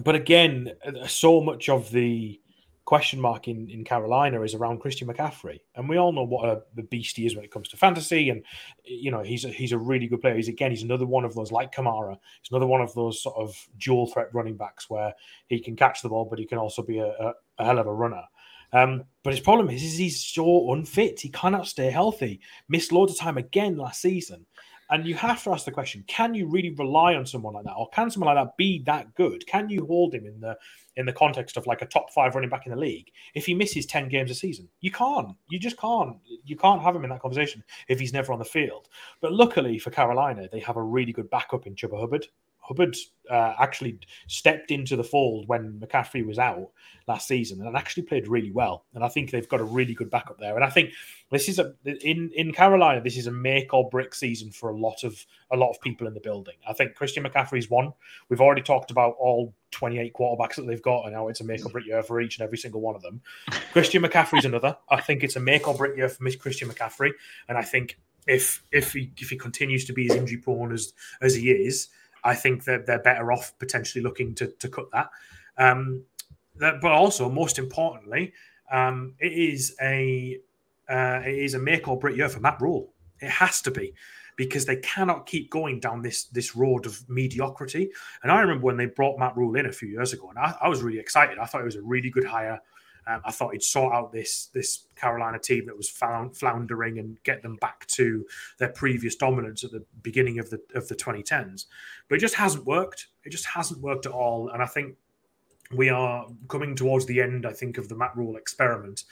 but again, so much of the question mark in, in Carolina is around Christian McCaffrey, and we all know what a the beast he is when it comes to fantasy. And you know he's a, he's a really good player. He's again he's another one of those like Kamara. He's another one of those sort of dual threat running backs where he can catch the ball, but he can also be a, a, a hell of a runner. Um, but his problem is, is he's so unfit. He cannot stay healthy. Missed loads of time again last season. And you have to ask the question: Can you really rely on someone like that, or can someone like that be that good? Can you hold him in the in the context of like a top five running back in the league if he misses ten games a season? You can't. You just can't. You can't have him in that conversation if he's never on the field. But luckily for Carolina, they have a really good backup in Chuba Hubbard. Hubbard uh, actually stepped into the fold when McCaffrey was out last season and actually played really well. And I think they've got a really good backup there. And I think this is a in in Carolina, this is a make or break season for a lot of a lot of people in the building. I think Christian McCaffrey's one. We've already talked about all 28 quarterbacks that they've got, and now it's a make or break year for each and every single one of them. Christian McCaffrey's another. I think it's a make or break year for Miss Christian McCaffrey, and I think if if he if he continues to be as injury prone as as he is I think that they're better off potentially looking to, to cut that. Um, that. But also, most importantly, um, it is a uh, it is a make or break year for Matt Rhule. It has to be because they cannot keep going down this this road of mediocrity. And I remember when they brought Matt Rhule in a few years ago, and I, I was really excited. I thought it was a really good hire. Um, I thought he'd sort out this this Carolina team that was found, floundering and get them back to their previous dominance at the beginning of the of the 2010s. But it just hasn't worked. It just hasn't worked at all. And I think we are coming towards the end. I think of the Matt Rhule experiment.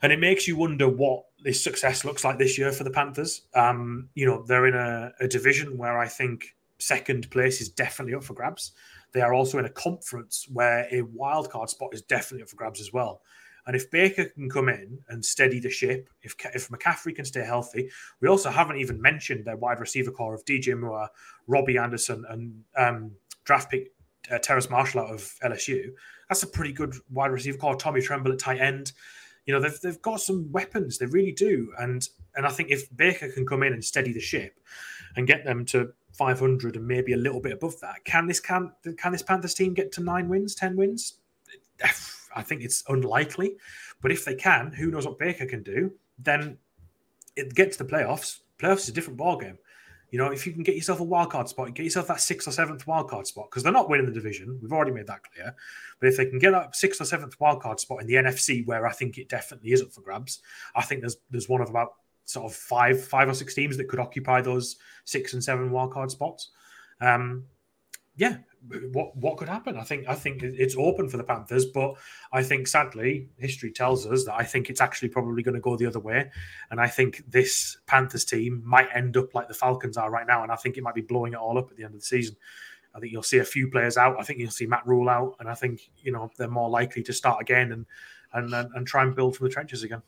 And it makes you wonder what this success looks like this year for the Panthers. Um, you know, they're in a, a division where I think second place is definitely up for grabs. They are also in a conference where a wildcard spot is definitely up for grabs as well. And if Baker can come in and steady the ship, if if McCaffrey can stay healthy, we also haven't even mentioned their wide receiver core of DJ Moore, Robbie Anderson, and um, draft pick uh, Terrace Marshall out of LSU. That's a pretty good wide receiver core. Tommy Tremble at tight end. You know they've, they've got some weapons. They really do. And and I think if Baker can come in and steady the ship and get them to 500 and maybe a little bit above that. Can this can can this Panthers team get to nine wins, ten wins? I think it's unlikely, but if they can, who knows what Baker can do? Then it gets to the playoffs. Playoffs is a different ballgame. You know, if you can get yourself a wild card spot, get yourself that sixth or seventh wild card spot, because they're not winning the division. We've already made that clear. But if they can get that sixth or seventh wild card spot in the NFC, where I think it definitely is up for grabs, I think there's there's one of about sort of five five or six teams that could occupy those six and seven wildcard spots. Um, yeah, what what could happen? I think I think it's open for the Panthers, but I think sadly history tells us that I think it's actually probably going to go the other way, and I think this Panthers team might end up like the Falcons are right now, and I think it might be blowing it all up at the end of the season. I think you'll see a few players out. I think you'll see Matt Rhule out, and I think you know they're more likely to start again and and and, and try and build from the trenches again.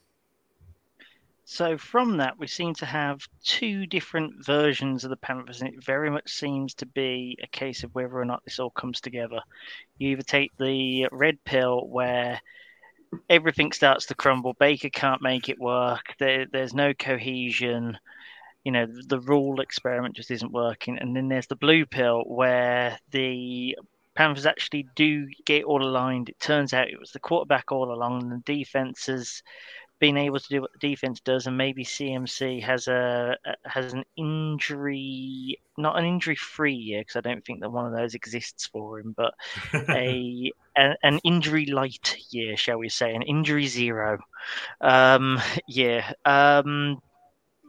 So from that, we seem to have two different versions of the Panthers, and it very much seems to be a case of whether or not this all comes together. You either take the red pill, where everything starts to crumble, Baker can't make it work, there, there's no cohesion, you know, the Rhule experiment just isn't working, and then there's the blue pill, where the Panthers actually do get all aligned. It turns out it was the quarterback all along, and the defenses being able to do what the defense does, and maybe CMC has a, has an injury, not an injury-free year, because I don't think that one of those exists for him, but a an, an injury light year, shall we say, an injury zero um, year. Um,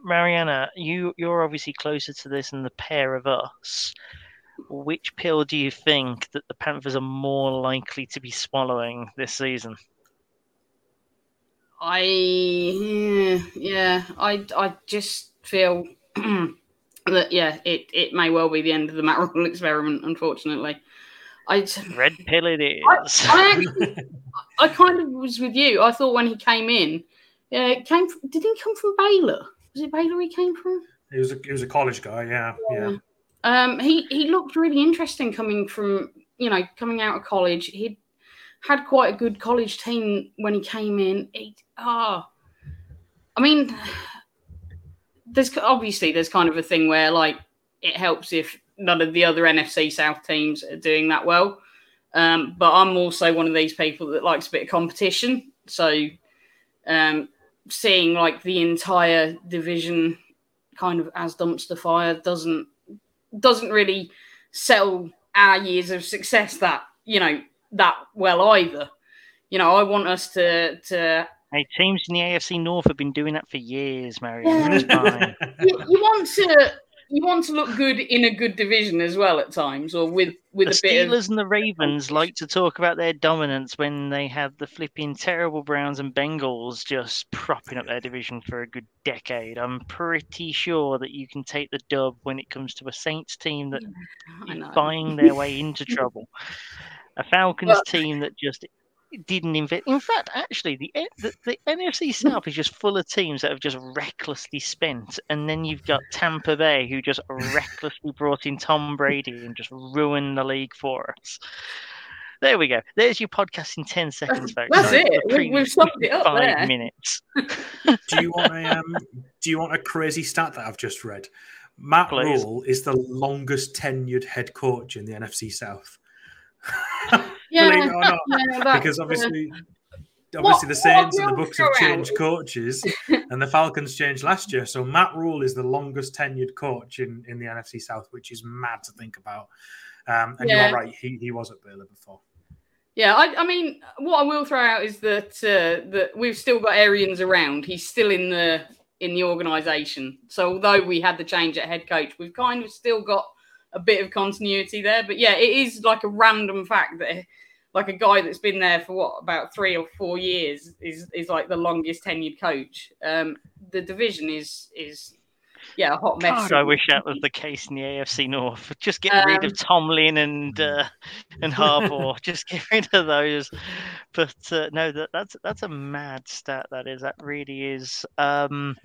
Mariana, you you're obviously closer to this than the pair of us. Which pill do you think that the Panthers are more likely to be swallowing this season? I yeah, I I just feel that yeah, it it may well be the end of the Matt Rhule experiment. Unfortunately, I red pill it is. I, I, actually, I kind of was with you. I thought when he came in, yeah, it came. From, did he come from Baylor? Was it Baylor he came from? He was a he was a college guy. Yeah, yeah. yeah. Um, he he looked really interesting coming from you know coming out of college. He'd had quite a good college team when he came in. He, ah, oh, I mean, there's obviously there's kind of a thing where like it helps if none of the other NFC South teams are doing that well. Um, but I'm also one of these people that likes a bit of competition. So um, seeing like the entire division kind of as dumpster fire doesn't doesn't really sell our years of success that you know that well either. You know, I want us to to. Hey, teams in the AFC North have been doing that for years, Marion. It's fine. You, you want to you want to look good in a good division as well at times, or with with the a bit Steelers of. and the Ravens like to talk about their dominance when they have the flipping terrible Browns and Bengals just propping up their division for a good decade. I'm pretty sure that you can take the dub when it comes to a Saints team that I is buying their way into trouble. A Falcons Well- team that just didn't invest. In fact, actually, the, the the NFC South is just full of teams that have just recklessly spent, and then you've got Tampa Bay who just recklessly brought in Tom Brady and just ruined the league for us. There we go. There's your podcast in ten seconds, folks. That's Sorry it. We- we've previous summed it up Five there. minutes. Do you want a um, Do you want a crazy stat that I've just read? Matt Please. Rhule is the longest tenured head coach in the NFC South. Yeah, Believe it or not, yeah, because obviously, obviously What- the Saints and the Bucks have changed coaches, and the Falcons changed last year. So Matt Rhule is the longest tenured coach in, in the NFC South, which is mad to think about. Um, and Yeah. you're right, he, he was at Baylor before. Yeah, I, I mean, what I will throw out is that uh, that we've still got Arians around. He's still in the in the organisation. So although we had the change at head coach, we've kind of still got a bit of continuity there. But yeah, it is like a random fact that like a guy that's been there for what about three or four years is is like the longest tenured coach. Um, the division is is yeah a hot mess. God, I wish that was the case in the AFC North. Just get rid of Um, Tomlin and uh, and Harbaugh. Just get rid of those. But uh, no, that that's that's a mad stat. That is. That really is. Um,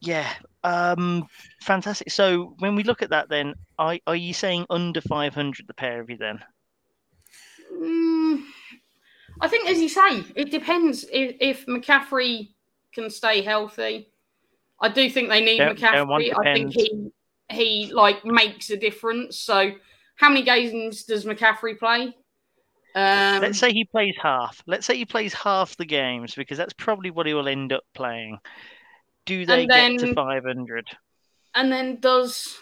yeah. Um, fantastic. So when we look at that, then are are you saying under five hundred the pair of you then? Mm, I think, as you say, it depends if, if McCaffrey can stay healthy. I do think they need Don't- don't McCaffrey. I think he he like makes a difference. So, how many games does McCaffrey play? Um, Let's say he plays half. Let's say he plays half the games because that's probably what he will end up playing. Do they And get to five hundred? and then does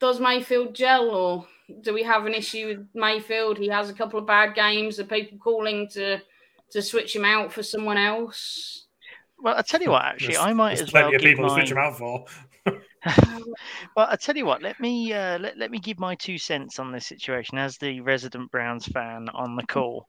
does Mayfield gel or do we have an issue with Mayfield? He has a couple of bad games. Are people calling to to switch him out for someone else? Well, I tell you what, actually, There's- I might there's as well plenty of people to switch him out for. Well, I tell you what. Let me uh, let, let me give my two cents on this situation as the resident Browns fan on the call.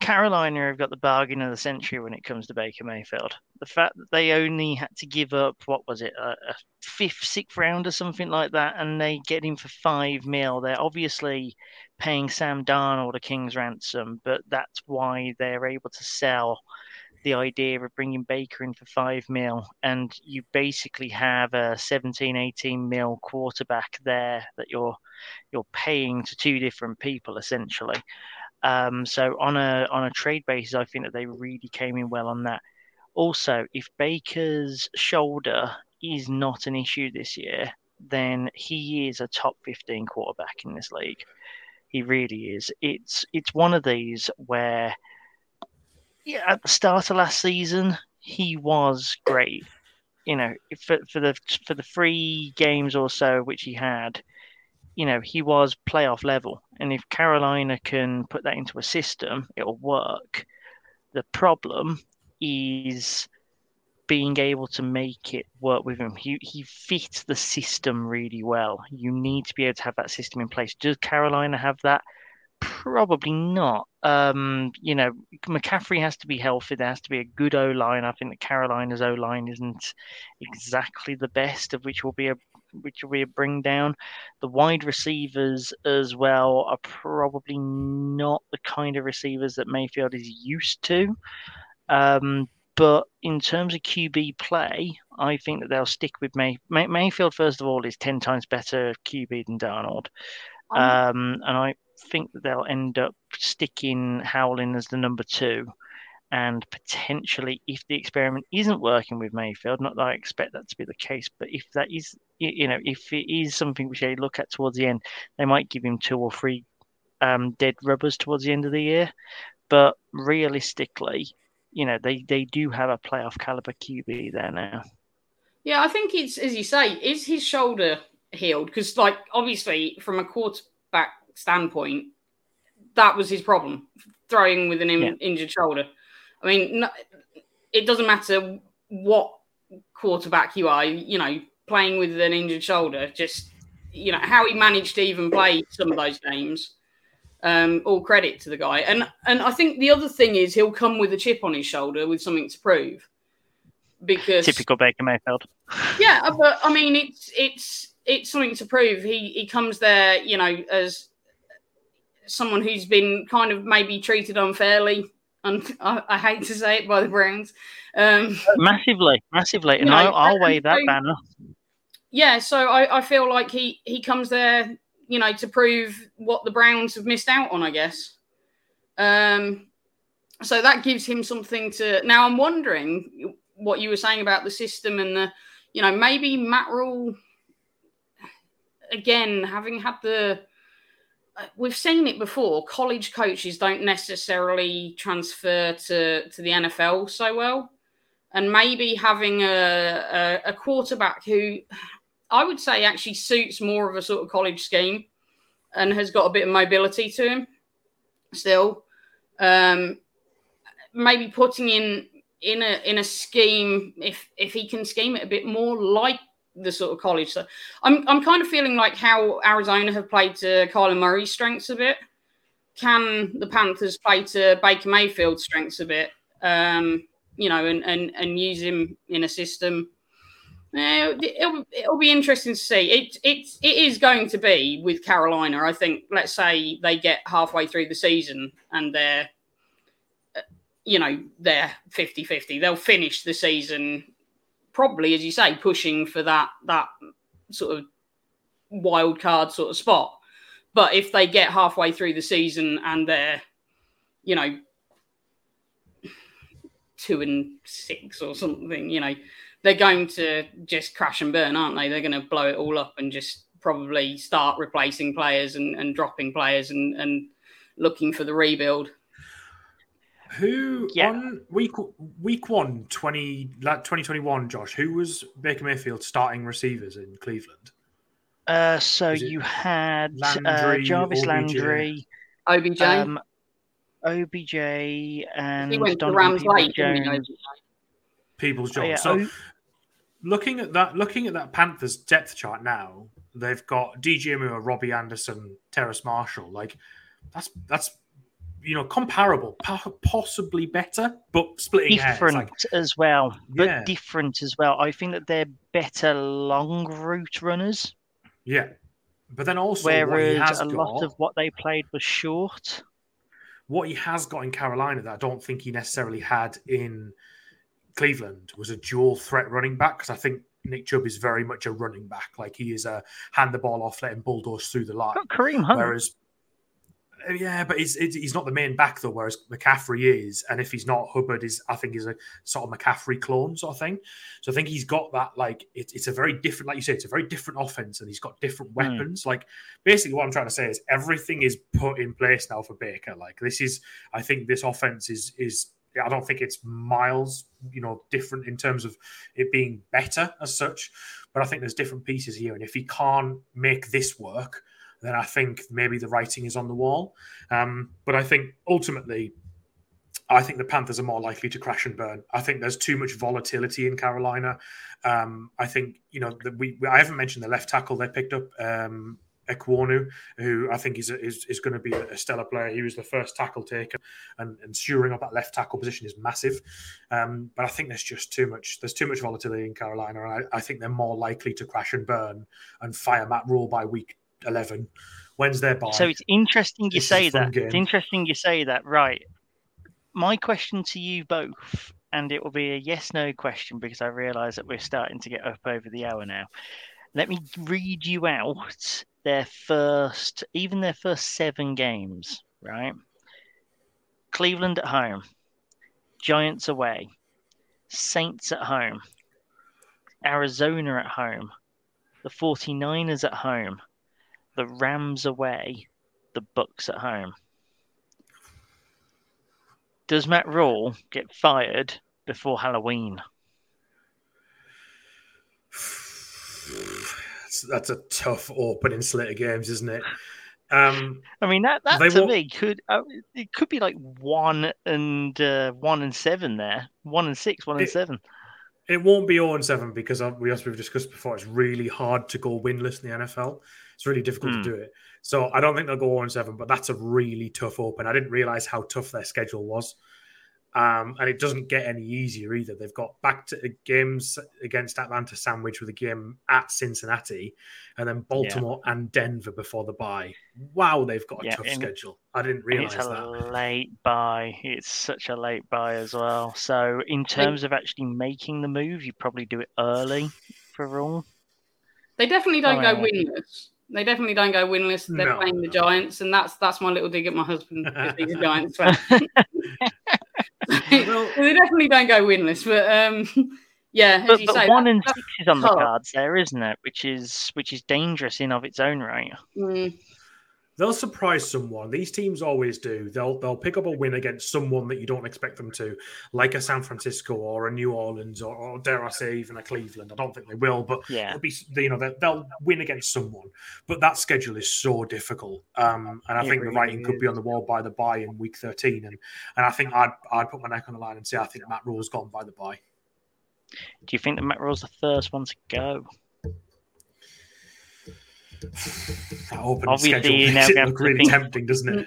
Carolina have got the bargain of the century when it comes to Baker Mayfield. The fact that they only had to give up what was it, a, a fifth, sixth round or something like that, and they get him for five mil. They're obviously paying Sam Darnold a king's ransom, but that's why they're able to sell the idea of bringing Baker in for five mil, and you basically have a 17, 18 mil quarterback there that you're you're paying to two different people essentially. Um, so on a on a trade basis, I think that they really came in well on that. Also, if Baker's shoulder is not an issue this year, then he is a top 15 quarterback in this league. He really is. It's it's one of these where yeah, at the start of last season, he was great. You know, for for the for the three games or so which he had, you know, he was playoff level. And if Carolina can put that into a system, it'll work. The problem is being able to make it work with him. He he fits the system really well. You need to be able to have that system in place. Does Carolina have that? Probably not. Um, you know, McCaffrey has to be healthy. There has to be a good O line. I think that Carolina's O line isn't exactly the best, of which will be a which we bring down. The wide receivers as well are probably not the kind of receivers that Mayfield is used to. Um, but in terms of QB play, I think that they'll stick with May. May- Mayfield. First of all, is ten times better QB than Darnold, um, and I think that they'll end up sticking Howling as the number two. and potentially, if the experiment isn't working with Mayfield, not that I expect that to be the case, but if that is, you know, if it is something which they look at towards the end, they might give him two or three um, dead rubbers towards the end of the year. But realistically, you know, they, they do have a playoff caliber QB there now. Yeah, I think it's as you say, is his shoulder healed? Because, like, obviously, from a quarterback standpoint, that was his problem, throwing with an in- yeah. injured shoulder. I mean, no, it doesn't matter what quarterback you are, you know, playing with an injured shoulder, just, you know, how he managed to even play some of those games. Um, all credit to the guy. And and I think the other thing is he'll come with a chip on his shoulder with something to prove. Because typical Baker Mayfield. Yeah, but I mean it's it's it's something to prove. He he comes there, you know, as someone who's been kind of maybe treated unfairly and I, I, hate to say it by the Browns. Um, massively, massively, and know, I'll, I'll wave that banner. Yeah, so I, I feel like he he comes there, you know, to prove what the Browns have missed out on, I guess. Um, so that gives him something to. Now I'm wondering what you were saying about the system and the, you know, maybe Matt Rhule. Again, having had the we've seen it before. College coaches don't necessarily transfer to, to the NFL so well. And maybe having a, a, a, quarterback who I would say actually suits more of a sort of college scheme and has got a bit of mobility to him still. Um, maybe putting in in a in a scheme if if he can scheme it a bit more like the sort of college. So I'm I'm kind of feeling like how Arizona have played to Kyler Murray's strengths a bit. Can the Panthers play to Baker Mayfield's strengths a bit? Um, you know, and, and and use him in a system. It'll, it'll be interesting to see. It, it, it is going to be with Carolina. I think, let's say they get halfway through the season and they're, uh, you know, they're 50 50. They'll finish the season probably, as you say, pushing for that that sort of wild card sort of spot. But if they get halfway through the season and they're, you know, two and six or something, you know, they're going to just crash and burn, aren't they? They're going to blow it all up and just probably start replacing players and, and dropping players and, and looking for the rebuild. Who yeah. on week week one 20, like 2021, Josh? Who was Baker Mayfield starting receivers in Cleveland? Uh, so you had uh, Landry, uh, Jarvis OBJ. Landry, OBJ, um, OBJ, and he went to Rams late, Peoples-Jones. Oh, yeah. So, o- looking at that, looking at that Panthers depth chart now, they've got DJ Moore, Robbie Anderson, Terrace Marshall. Like that's that's you know, comparable, possibly better, but splitting different like, as well. But yeah. different as well. I think that they're better long route runners. Yeah, but then also whereas a got, lot of what they played was short. What he has got in Carolina that I don't think he necessarily had in Cleveland was a dual threat running back because I think Nick Chubb is very much a running back. Like he is a hand the ball off, let him bulldoze through the line. Kareem Hunt. Whereas uh, yeah, but he's he's not the main back though, whereas McCaffrey is, and if he's not, Hubbard is. I think is a sort of McCaffrey clone sort of thing. So I think he's got that like it, it's a very different, like you say, it's a very different offense, and he's got different hmm. weapons. Mm. Like basically, what I'm trying to say is everything is put in place now for Baker. Like this is, I think this offense is is. I don't think it's miles, you know, different in terms of it being better as such, but I think there's different pieces here, and if he can't make this work then I think maybe the writing is on the wall. Um, but I think ultimately, I think the Panthers are more likely to crash and burn. I think there's too much volatility in Carolina. Um, I think you know we, I haven't mentioned the left tackle they picked up. Um, Ekwonu, who I think is, is, is going to be a stellar player. He was the first tackle taker, and, and shoring up that left tackle position is massive. Um, but I think there's just too much. There's too much volatility in Carolina, and I, I, think they're more likely to crash and burn and fire Matt Rhule by week 11. When's their bye? So it's interesting you say that. Game. It's interesting you say that. Right. My question to you both, and it will be a yes no question because I realise that we're starting to get up over the hour now. Let me read you out their first, even their first seven games, right? Cleveland at home, Giants away, Saints at home, Arizona at home, the 49ers at home, the Rams away, the Bucks at home. Does Matt Rhule get fired before Halloween? That's, that's a tough opening slate of games, isn't it? Um, I mean that that to won't- me could uh, it could be like one and uh, one and seven there, one and six, one and seven. It won't be 0 and 7 because uh, we, as we've discussed before, it's really hard to go winless in the NFL. It's really difficult Hmm. to do it. So I don't think they'll go 0 and 7, but that's a really tough open. I didn't realize how tough their schedule was. Um, and it doesn't get any easier either. They've got back to games against Atlanta sandwich with a game at Cincinnati and then Baltimore and Denver before the bye. Wow, they've got a Yeah, tough and- schedule. I didn't And realize it's a that. late bye. It's such a late bye as well. So in terms of actually making the move, you probably do it early for Rhule. They definitely don't Oh, go winless. They definitely don't go winless. They're No, playing the no. Giants, and that's that's my little dig at my husband because he's a Giants fan. Well- they definitely don't go winless, but um, yeah, as But, you but say, one that- and six is on the cards there, isn't it? Which is which is dangerous in of its own right. Mm, They'll surprise someone. These teams always do. They'll they'll pick up a win against someone that you don't expect them to, like a San Francisco or a New Orleans or, or dare I say even a Cleveland. I don't think they will, but Yeah. be you know they'll, they'll win against someone. But that schedule is so difficult, um, and I It think the really writing could be on the wall by the bye in week thirteen. And and I think I'd I'd put my neck on the line and say I think Matt Rhule's gone by the bye. Do you think that Matt Rhule's the first one to go? That opening Obviously, schedule you makes it look really think- tempting, doesn't it?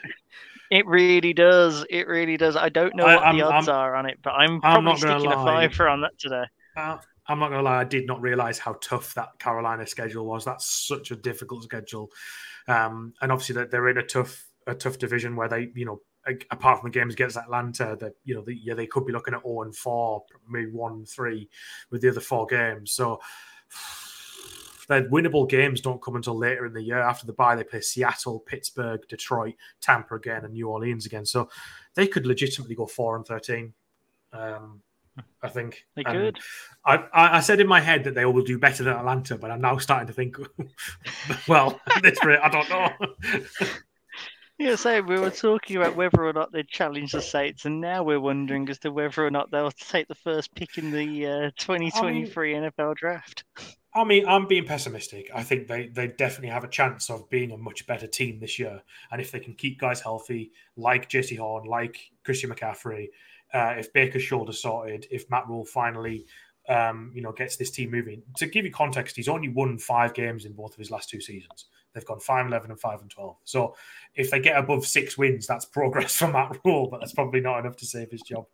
It really does. It really does. I don't know I- what the I'm- odds I'm- are on it, but I'm I'm probably not gonna sticking a lie. fiver on that today. Uh, I'm not gonna lie, I did not realize how tough that Carolina schedule was. That's such a difficult schedule, um, and obviously that they're in a tough, a tough division where they, you know, apart from the games against Atlanta, that you know, the, yeah, they could be looking at zero and four, maybe one and three with the other four games. So. Their winnable games don't come until later in the year. After the bye, they play Seattle, Pittsburgh, Detroit, Tampa again, and New Orleans again. So they could legitimately go four and thirteen. Um, I think They And could. I, I I said in my head that they will do better than Atlanta, but I'm now starting to think, well, at this rate, I don't know. Yeah, so we were talking about whether or not they'd challenge the Saints, and now we're wondering as to whether or not they'll take the first pick in the uh, 2023 NFL draft. I mean, I'm being pessimistic. I think they, they definitely have a chance of being a much better team this year. And if they can keep guys healthy, like Jaycee Horn, like Christian McCaffrey, uh, if Baker's shoulder sorted, if Matt Rhule finally, um, you know, gets this team moving. To give you context, he's only won five games in both of his last two seasons. They've gone 5 11 and 5 and 12. So if they get above six wins, that's progress from Matt Rhule, but that's probably not enough to save his job.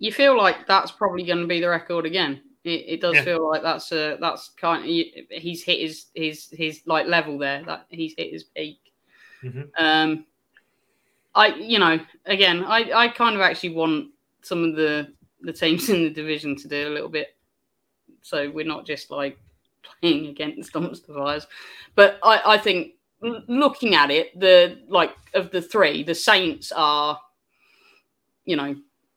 you feel like that's probably going to be the record again. It, it does Yeah. feel like that's uh, that's kind of he's hit his his his like level there. That he's hit his peak. Mhm. Um, I you know again I I kind of actually want some of the the teams in the division to do a little bit, so we're not just like playing against dumpster fires. But I I think looking at it, the like of the three, the Saints are, you know,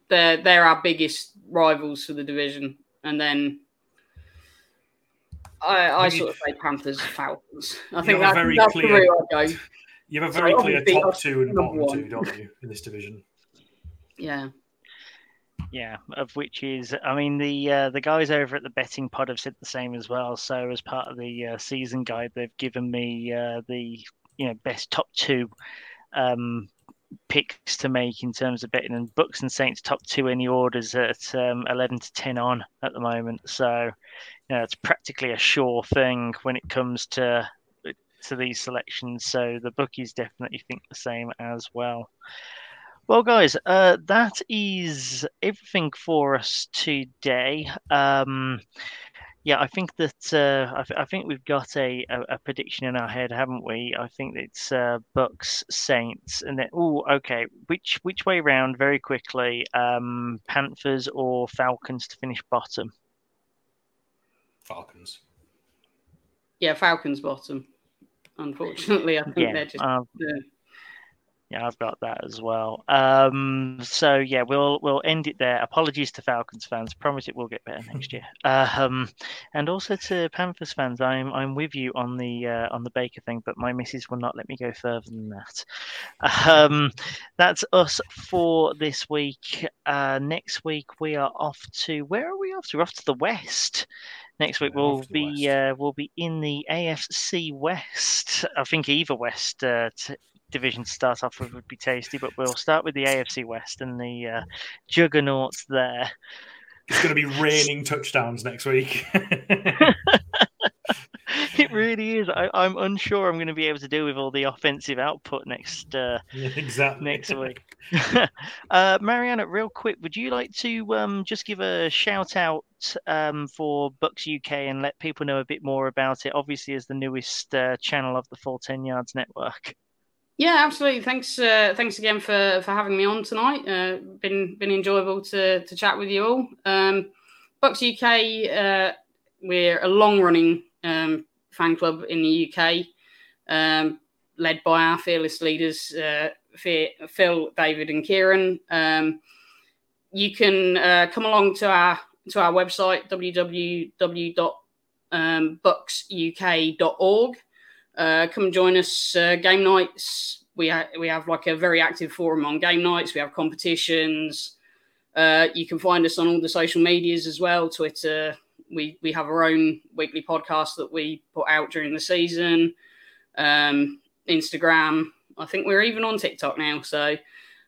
they're they're our biggest rivals for the division, and then I, I You- sort of say Panthers, Falcons. I think have that's, very that's the clear- I go. You have a So very clear top two and number bottom one. two, don't you, in this division? Yeah, Yeah, of which is, I mean, the uh, the guys over at the betting pod have said the same as well. So as part of the uh, season guide, they've given me uh, the you know best top two um, picks to make in terms of betting, and Bucks and Saints top two in the orders at um, eleven to ten on at the moment. So you know, it's practically a sure thing when it comes to to these selections. So the bookies definitely think the same as well. Well, guys, uh, that is everything for us today. Um, yeah, I think that uh, I, th- I think we've got a, a, a prediction in our head, haven't we? I think it's uh, Bucks Saints, and then oh, okay, which which way round? Very quickly, um, Panthers or Falcons to finish bottom. Falcons. yeah, Falcons bottom. Unfortunately, I think Yeah, they're just um, uh, Yeah, I've got that as well. Um, so yeah, we'll we'll end it there. Apologies to Falcons fans. Promise it will get better next year. Um, and also to Panthers fans, I'm I'm with you on the uh, on the Baker thing, but my missus will not let me go further than that. Um, that's us for this week. Uh, next week we are off to where are we off to? We're off to the west. Next week we'll off to the be uh, we'll be in the AFC West. I think either West uh, t- division to start off with would be tasty, but we'll start with the AFC West and the uh, juggernauts there. It's going to be raining touchdowns next week. It really is. I, I'm unsure I'm going to be able to deal with all the offensive output next uh, Yeah, exactly. next week. uh, Mariana, real quick, would you like to um, just give a shout out um, for Bucks UK and let people know a bit more about it? Obviously, as the newest uh, channel of the Full Ten Yards Network. Yeah, absolutely. Thanks, uh, thanks again for for having me on tonight. Uh, been been enjoyable to to chat with you all. Um, Bucks UK, uh, we're a long running um, fan club in the UK, um, led by our fearless leaders, uh, Phil, David, and Kieran. Um, you can uh, come along to our to our website www.bucksuk.org. Uh, come join us uh, game nights. We ha- we have like a very active forum on game nights. We have competitions. Uh, you can find us on all the social medias as well. Twitter. We we have our own weekly podcast that we put out during the season. Um, Instagram. I think we're even on TikTok now. So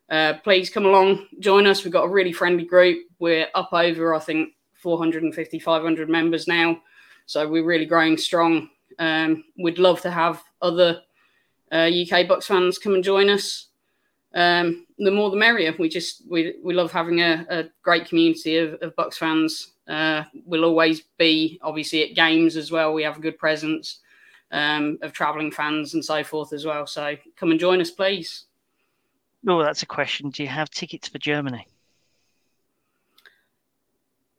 uh, please come along, join us. We've got a really friendly group. We're up over I think 450, 500 members now. So we're really growing strong. Um, we'd love to have other uh, UK Bucks fans come and join us. Um, the more the merrier. We just we we love having a, a great community of, of Bucks fans. Uh, we'll always be obviously at games as well. We have a good presence um, of travelling fans and so forth as well. So come and join us, please. Oh, that's a question. Do you have tickets for Germany?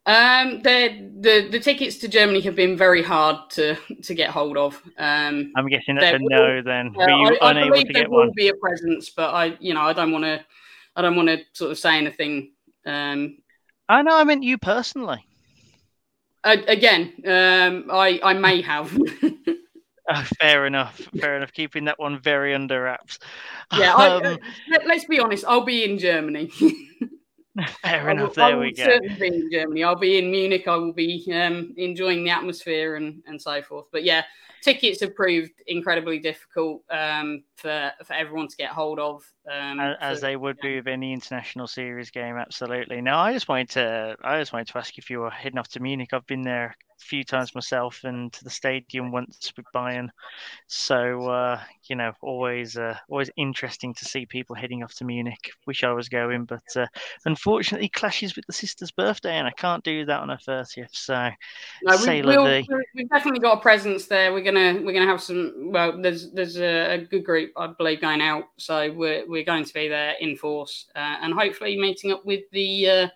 Um, the, the the tickets to Germany have been very hard to to get hold of. Um, I'm guessing that's a will- no. Then Uh, were you I, I unable believe to there will one? be a presence, but I, you know, I don't want to, I don't want to sort of say anything. Um, I know. I meant you personally. again, um, I, I may have. Oh, fair enough. Fair enough. Keeping that one very under wraps. yeah, I, Um, uh, let, us be honest. I'll be in Germany. fair enough. will, I There will we go. certainly be in Germany. I'll be in Munich. I will be um, enjoying the atmosphere and, and so forth. But yeah, tickets have proved incredibly difficult um, for for everyone to get hold of. Um, As for- they would be with any international series game, absolutely. Now, I just wanted to, I just wanted to ask if you were heading off to Munich. I've been there few times myself, and to the stadium once with Bayern. So, uh, you know, always, uh, always interesting to see people heading off to Munich. Wish I was going, but uh, unfortunately, clashes with the sister's birthday, and I can't do that on her thirtieth. So, No, we, Say we'll, la vie. we- we've definitely got a presence there. We're gonna we're gonna have some. Well, there's there's a, a good group I believe going out, so we're we're going to be there in force, uh, and hopefully meeting up with the uh,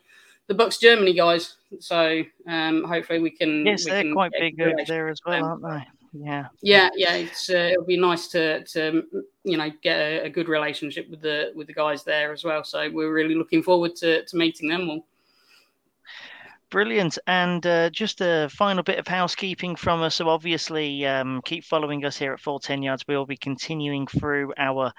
the Bucks Germany guys. So um, hopefully we can. yes, we they're can quite big over there as well, them. aren't they? Yeah. Yeah, yeah, it's uh, it'll be nice to to you know get a, a good relationship with the with the guys there as well. So we're really looking forward to to meeting them all. Brilliant. And uh, just a final bit of housekeeping from us. So, obviously, um, keep following us here at Full Ten Yards. We'll be continuing through our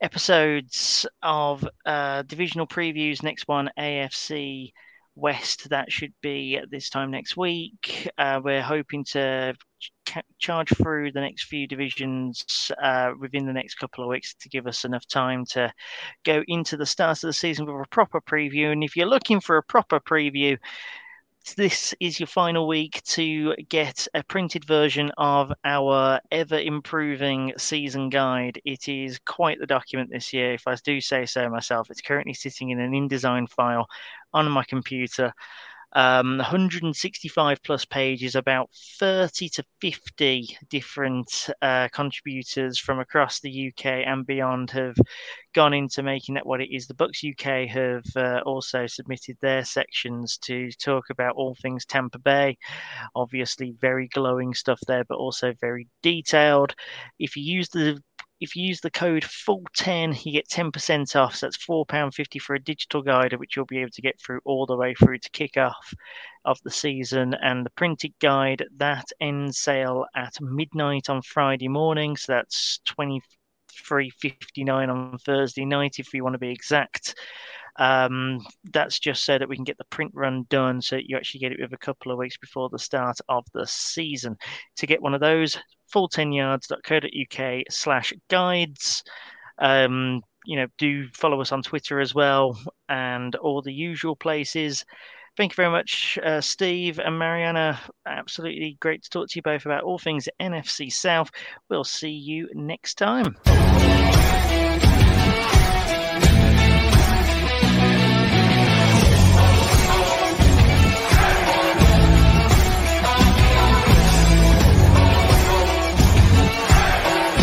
episodes of uh, divisional previews. Next one, AFC West. That should be at this time next week. Uh, we're hoping to ca- charge through the next few divisions uh, within the next couple of weeks to give us enough time to go into the start of the season with a proper preview. And if you're looking for a proper preview, this is your final week to get a printed version of our ever improving season guide. It is quite the document this year, if I do say so myself. It's currently sitting in an InDesign file on my computer. Um, 165 plus pages, about 30 to 50 different uh, contributors from across the UK and beyond have gone into making that what it is. The Bucks UK have uh, also submitted their sections to talk about all things Tampa Bay. Obviously, very glowing stuff there, but also very detailed. If you use the if you use the code full10, you get 10% off. So that's £4.50 for a digital guide, which you'll be able to get through all the way through to kick off of the season. And the printed guide, that ends sale at midnight on Friday morning. So that's 23.59 on Thursday night, if you want to be exact. Um, that's just so that we can get the print run done so you actually get it with a couple of weeks before the start of the season. To get one of those, full10yards.co.uk slash guides. Um, you know, do follow us on Twitter as well and all the usual places. Thank you very much, uh, Steve and Mariana. Absolutely great to talk to you both about all things NFC South. We'll see you next time.